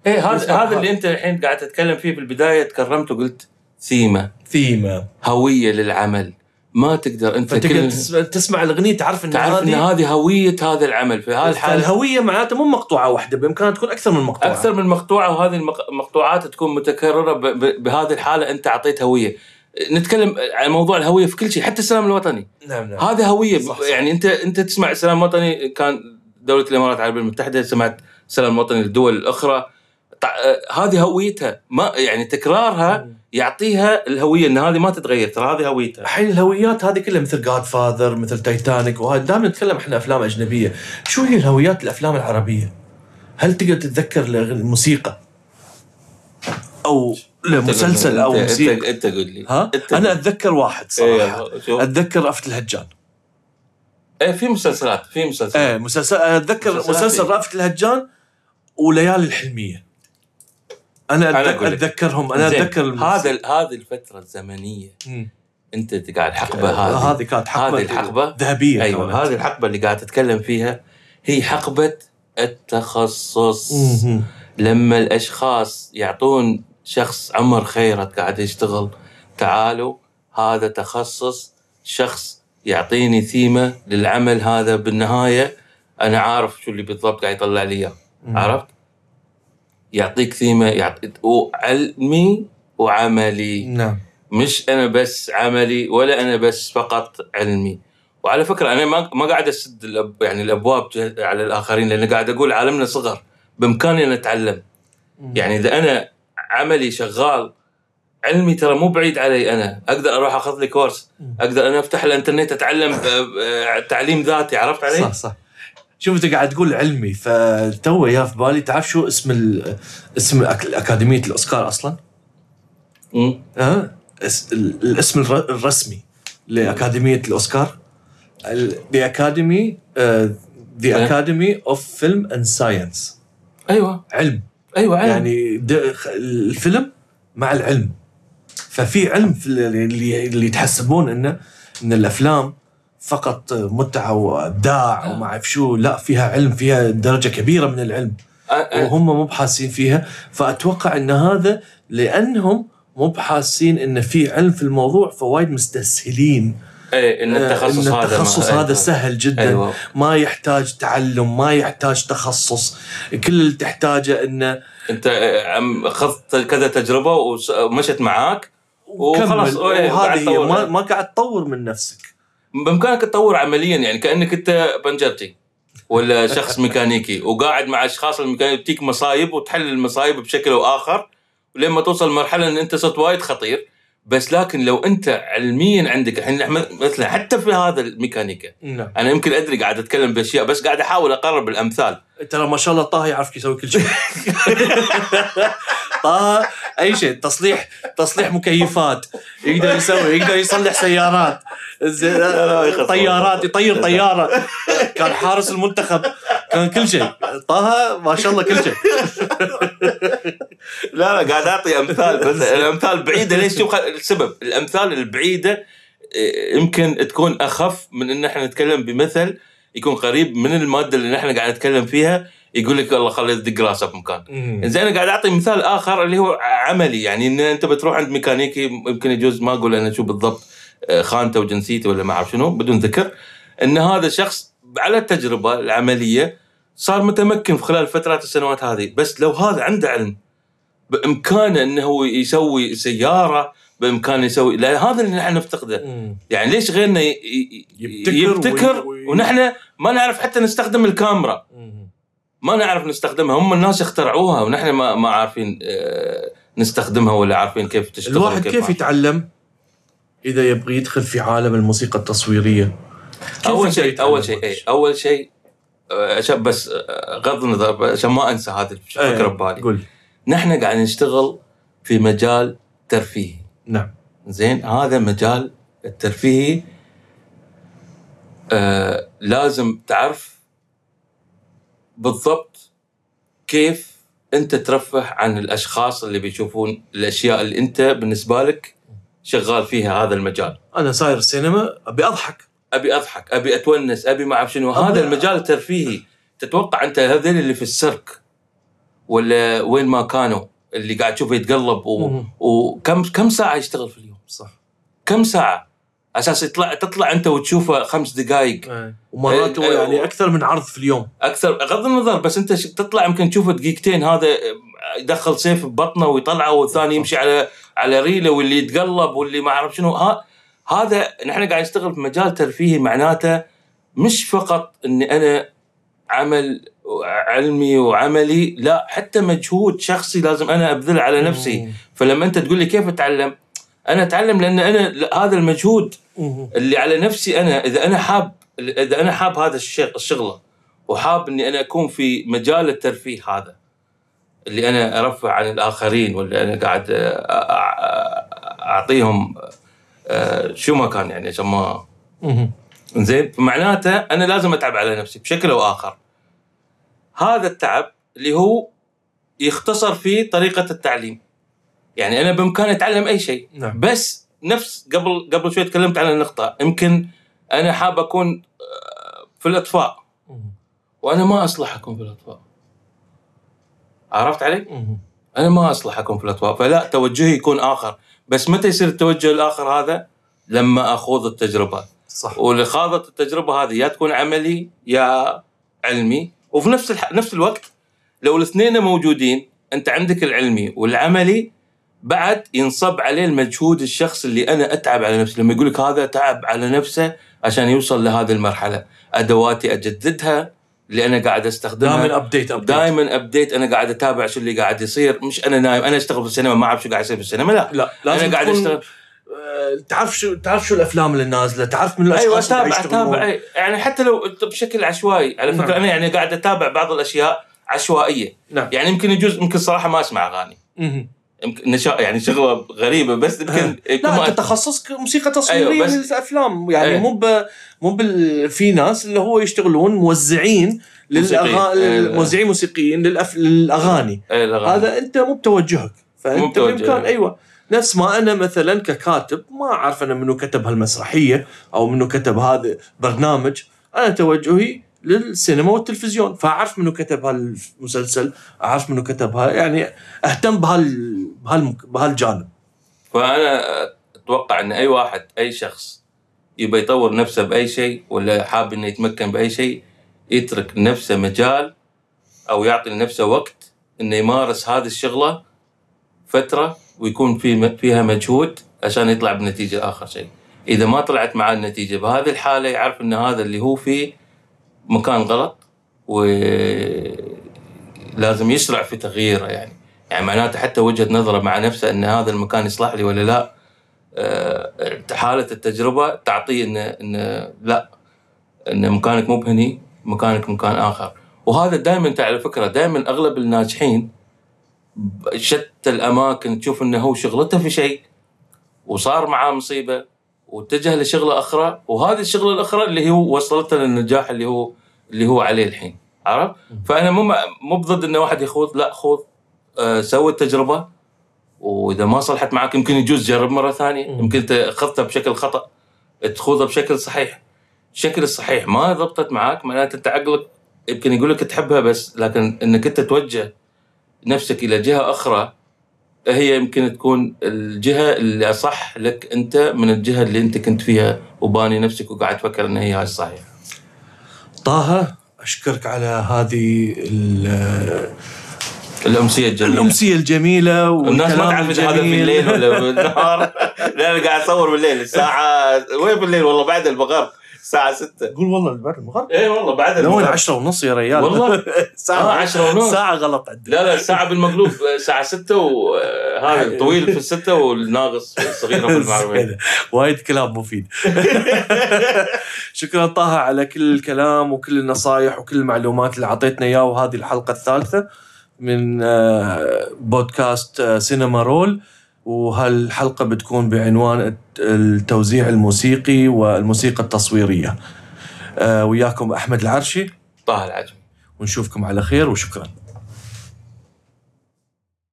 إيه هذا هذا- هذا اللي أنت الحين قاعد تتكلم فيه في البدايه تكرمت وقلت ثيمة. ثيمة. هوية للعمل. ما تقدر أنت فتقدر كل تسمع, الأغنية تعرف إن تعرف إن هذه هذه هوية هذا العمل. في هذه الحاله الهوية معناته مو مقطوعة واحدة بإمكانها تكون أكثر من مقطوعة. أكثر من مقطوعة وهذه المق- المقطوعات تكون متكررة ب- ب- بهذه الحالة أنت أعطيت هوية. نتكلم عن موضوع الهوية في كل شيء حتى السلام الوطني. نعم نعم. هذا هوية صح، صح. يعني انت أنت تسمع السلام الوطني كان دولة الإمارات العربية المتحدة سمعت السلام الوطني للدول الاخرى هذه هويتها ما يعني تكرارها يعطيها الهوية إن هذه ما تتغير ترى هذه هويتها الحين الهويات هذه كلها مثل جاد فاذر مثل تايتانيك وهذا دائما نتكلم إحنا أفلام أجنبية. شو هي الهويات الأفلام العربية؟ هل تقدر تتذكر الموسيقى؟ أو لمسلسل أو موسيقى؟ أنت, قول لي. ها؟ أنا أتذكر واحد إيه، صراحة. أتذكر رأفت الهجان. إيه في مسلسلات في مسلسلات. إيه مسلسل أتذكر مسلسل إيه. رأفت الهجان وليالي الحلمية. أنا أنا. أتذكرهم أنا أتذكر هذا هذه الفترة الزمنية مم. أنت قاعد حقبة آه، هذه هذه كانت حقبة هذه الحقبة ذهبية أيوه. هذه الحقبة اللي قاعد تتكلم فيها هي حقبة التخصص مهم. لما الأشخاص يعطون شخص عمر خيرت قاعد يشتغل تعالوا هذا تخصص شخص يعطيني ثيمة للعمل هذا بالنهاية أنا عارف شو اللي بالضبط قاعد يطلع لي إياه مم. عرفت؟ يعطيك ثيمه يعطي علمي وعملي نعم. مش أنا بس عملي ولا أنا بس فقط علمي. وعلى فكرة أنا ما ما قاعد أسد الأب يعني الأبواب على الآخرين لأن قاعد أقول عالمنا صغر. بإمكاني أن أتعلم. يعني إذا أنا عملي شغال علمي ترى مو بعيد علي أنا. أقدر أروح أخذ لي كورس. أقدر أنا أفتح الإنترنت أتعلم تعليم ذاتي عرفت علي؟ صح صح. شوف انت قاعد تقول علمي فتو يا في بالي تعرف شو اسم ال- اسم اكاديميه الأوسكار أصلا؟ مم. ها؟ اس- ال- الاسم الر- الرسمي لأكاديمية الأوسكار the academy the. Academy of film and science أيوه علم أيوه علم. يعني الفيلم مع العلم ففي علم في ال- اللي اللي يتحسبون إنه إن الأفلام فقط متعة وإبداع آه. وما أعرف شو. لا فيها علم فيها درجة كبيرة من العلم. أ- أ- وهم مو بحاسين فيها. فأتوقع إن هذا لأنهم مو بحاسين إن في علم في الموضوع فوايد مستسهلين. إيه إن التخصص إن هذا التخصص ما- هذا سهل جدا. أيوة. ما يحتاج تعلم ما يحتاج تخصص. كل اللي تحتاجه انه أنت آه، أخذت كذا تجربة ومشت معاك وخلاص إيه، وهذه. ما, ما قاعد تطور من نفسك. بإمكانك تطور عمليا يعني كأنك أنت بنجرتي ولا شخص ميكانيكي وقاعد مع أشخاص الميكانيكي تجيك مصايب وتحل المصايب بشكل أو آخر ولما توصل مرحلة إن أنت صرت وايد خطير. بس لكن لو أنت علميا عندك الحين مثلا حتى في هذا الميكانيكا نعم. أنا يمكن أدري قاعد أتكلم بأشياء بس قاعد أحاول أقرب الأمثال. ترى ما شاء الله طه يعرف يسوي كل شيء. طه أي شيء تصليح تصليح مكيفات. يقدر يسوي يقدر يصلح سيارات. طيارات يطير طيارة. كان حارس المنتخب كان كل شيء. طه ما شاء الله كل شيء. لا لا قاعد أعطي أمثال بس. الأمثال بعيده ليش شوف السبب؟ الأمثال البعيدة إيه، يمكن تكون أخف من إن إحنا نتكلم بمثل يكون قريب من المادة اللي نحن قاعد نتكلم فيها يقول لك والله خلي دق راسه بمكان. زين أنا قاعد أعطي مثال آخر اللي هو عملي. يعني إن أنت بتروح عند ميكانيكي يمكن يجوز ما أقول أنا شو بالضبط آه، خانته وجنسيته ولا ما أعرف شنو بدون ذكر. إن هذا شخص على التجربة العملية صار متمكن في خلال فترات السنوات هذه. بس لو هذا عنده علم بإمكانه إنه هو يسوي سيارة بإمكانه يسوي لا هذا اللي نحن نفتقده. يعني ليش غيرنا ي- يبتكر يبتكر وي- ونحن ما نعرف حتى نستخدم الكاميرا. ما نعرف نستخدمها. هم الناس اخترعوها ونحن ما ما عارفين آه، نستخدمها ولا عارفين كيف تشتغل الواحد كيف ما. يتعلم إذا يبغى يدخل في عالم الموسيقى التصويرية؟ كيف اول شيء أول شيء هذا اي؟ أول شيء آه، عشان بس آه، غض النظر عشان ما أنسى هذه الفكرة إيه، ببالي. قول. نحن قاعد نشتغل في مجال ترفيهي. نعم. زين هذا مجال الترفيهي آه لازم تعرف بالضبط كيف انت ترفه عن الأشخاص اللي بيشوفون الأشياء اللي انت بالنسبة لك شغال فيها هذا المجال. أنا صاير السينما أبي أضحك. أبي أضحك أبي أتونس أبي ما أعرف شنو. هذا المجال الترفيهي تتوقع أنت هذول اللي في السيرك ولا وين ما كانوا اللي قاعد تشوفه يتقلب و... وكم كم ساعة يشتغل في اليوم؟ صح. كم ساعة؟ أساس يطلع تطلع أنت وتشوفه خمس دقائق ومرات إيه، هو يعني إيه، أكثر من عرض في اليوم. أكثر غض النظر بس أنت تطلع يمكن تشوفه دقيقتين هذا يدخل سيف ببطنه ويطلعه والثاني يمشي على على ريله واللي يتقلب واللي ما أعرف شنو. ها هذا نحن قاعد نشتغل في مجال ترفيهي معناته مش فقط إني أنا عمل علمي وعملي لا حتى مجهود شخصي لازم أنا أبذله على نفسي. فلما أنت تقول لي كيف أتعلم؟ أنا أتعلم لأن أنا هذا المجهود. اللي على نفسي أنا إذا أنا حاب إذا أنا حاب هذا الشيء الشغلة وحاب إني أنا أكون في مجال الترفيه هذا اللي أنا أرفع عن الآخرين ولا أنا قاعد أ- أ- أ- أعطيهم شو ما كان يعني عشان ما. زين معناته أنا لازم أتعب على نفسي بشكل أو آخر. هذا التعب اللي هو يختصر في طريقة التعليم. يعني أنا بإمكاني أتعلم أي شيء نعم. بس نفس قبل قبل شوي تكلمت عن النقطة. يمكن أنا حاب أكون آه، في الأطفاء. وأنا ما أصلح أكون في الأطفاء. عرفت علي؟ أنا ما أصلح أكون في الأطفاء. فلا توجهي يكون آخر. بس متى يصير التوجه الآخر هذا؟ لما أخوض التجربة. صح. والخاضة التجربة هذه يا تكون عملي يا علمي. وفي نفس الح... نفس الوقت لو الاثنين موجودين أنت عندك العلمي والعملي بعد ينصب عليه المجهود الشخص اللي أنا أتعب على نفسي. لما يقول لك هذا تعب على نفسه عشان يوصل لهذه المرحلة. أدواتي أجددها اللي أنا قاعد أستخدمها. دائما updated updated دائما updated أنا قاعد أتابع شو اللي قاعد يصير. مش أنا نايم. أنا أشتغل في السينما ما أعرف شو قاعد يصير في السينما. لا. لا لازم أنا قاعد تكون- أشتغل. آه، تعرف شو تعرف شو الأفلام اللي نازلة تعرف من أيوه الاشخاص اللي أتابع. أتابع. يعني حتى لو بشكل عشوائي. على فكرة نعم. أنا يعني قاعد أتابع بعض الأشياء عشوائية. نعم. يعني يمكن يجوز يمكن صراحة ما أسمع أغاني. مهم. يمكن نشا يعني شغلة غريبة بس يمكن يكون لا انت تخصصك موسيقى تصويرية أيوة، بس- للافلام يعني أيوة. مو ب... مو بال... في ناس اللي هو يشتغلون موزعين. للاغاني أيوة. موزعين موسيقيين للأف... للأغاني أي الأغاني. هذا أنت مو بتوجهك فأنت. بامكان أيوه نفس ما أنا مثلا ككاتب ما أعرف أنا منو كتب هالمسرحية أو منو كتب هذا برنامج أنا توجهي للسينما والتلفزيون فاعرف منو كتب هالمسلسل اعرف منو كتب ها يعني اهتم بهال بهال بهالجانب فأنا أتوقع إن أي واحد أي شخص يبى يطور نفسه بأي شيء ولا حاب إنه يتمكن بأي شيء يترك نفسه مجال أو يعطي لنفسه وقت إنه يمارس هذه الشغلة فترة ويكون في فيها مجهود عشان يطلع بنتيجة آخر شيء. إذا ما طلعت معاه النتيجة بهذه الحالة يعرف إن هذا اللي هو فيه مكان غلط ولازم يسرع في تغييره يعني. يعني معناته حتى وجهة نظره مع نفسه إن هذا المكان يصلح لي ولا لا آه، حالة التجربة تعطيه انه انه لا إن مكانك مو بهني مكانك مكان آخر وهذا دائما على فكرة دائما أغلب الناجحين شتى الأماكن تشوف إنه هو شغلته في شيء وصار معاه مصيبة واتجه لشغلة أخرى وهذه الشغلة الأخرى اللي هو وصلته للنجاح اللي هو اللي هو عليه الحين عرفت؟ فأنا مو مو بضد إنه واحد يخوض لا خوض آه، سوي التجربة وإذا ما صلحت معك يمكن يجوز جرب مرة ثانية. يمكن انت أخذتها بشكل خطأ تخوضها بشكل صحيح الشكل الصحيح ما ضبطت معك معناته أنت عقلك يمكن يقول لك تحبها بس لكن إنك أنت توجه نفسك إلى جهة أخرى هي يمكن تكون الجهة اللي أصح لك أنت من الجهة اللي أنت كنت فيها وباني نفسك وقاعد تفكر إن هي هاي الصحيح. طه أشكرك على هذه ال- الأمسية الجميلة. الأمسية الجميلة الناس ما تعرف هذا في. الليل ولا بالنهار لا أنا قاعد أصور بالليل الساعة وين بالليل والله بعد المغرب الساعة 6 قول والله بعد المغرب. اي والله بعد لو المغرب. 10 ونص يا ريال. والله؟ ساعة آه 10 ونص. ساعة غلط عندك لا لا الساعة بالمقلوب الساعة 6 وهذا الطويل في الستة والناقص الصغيرة في المعلومات. وايد كلام مفيد. شكرا طه على كل الكلام وكل النصائح وكل المعلومات اللي اعطيتنا اياه وهذه الحلقة الثالثة من آه، بودكاست آه، سينما رول. وهالحلقة بتكون بعنوان التوزيع الموسيقي والموسيقى التصويرية. آه، وياكم أحمد العرشي. طه العجمي. ونشوفكم على خير وشكرا.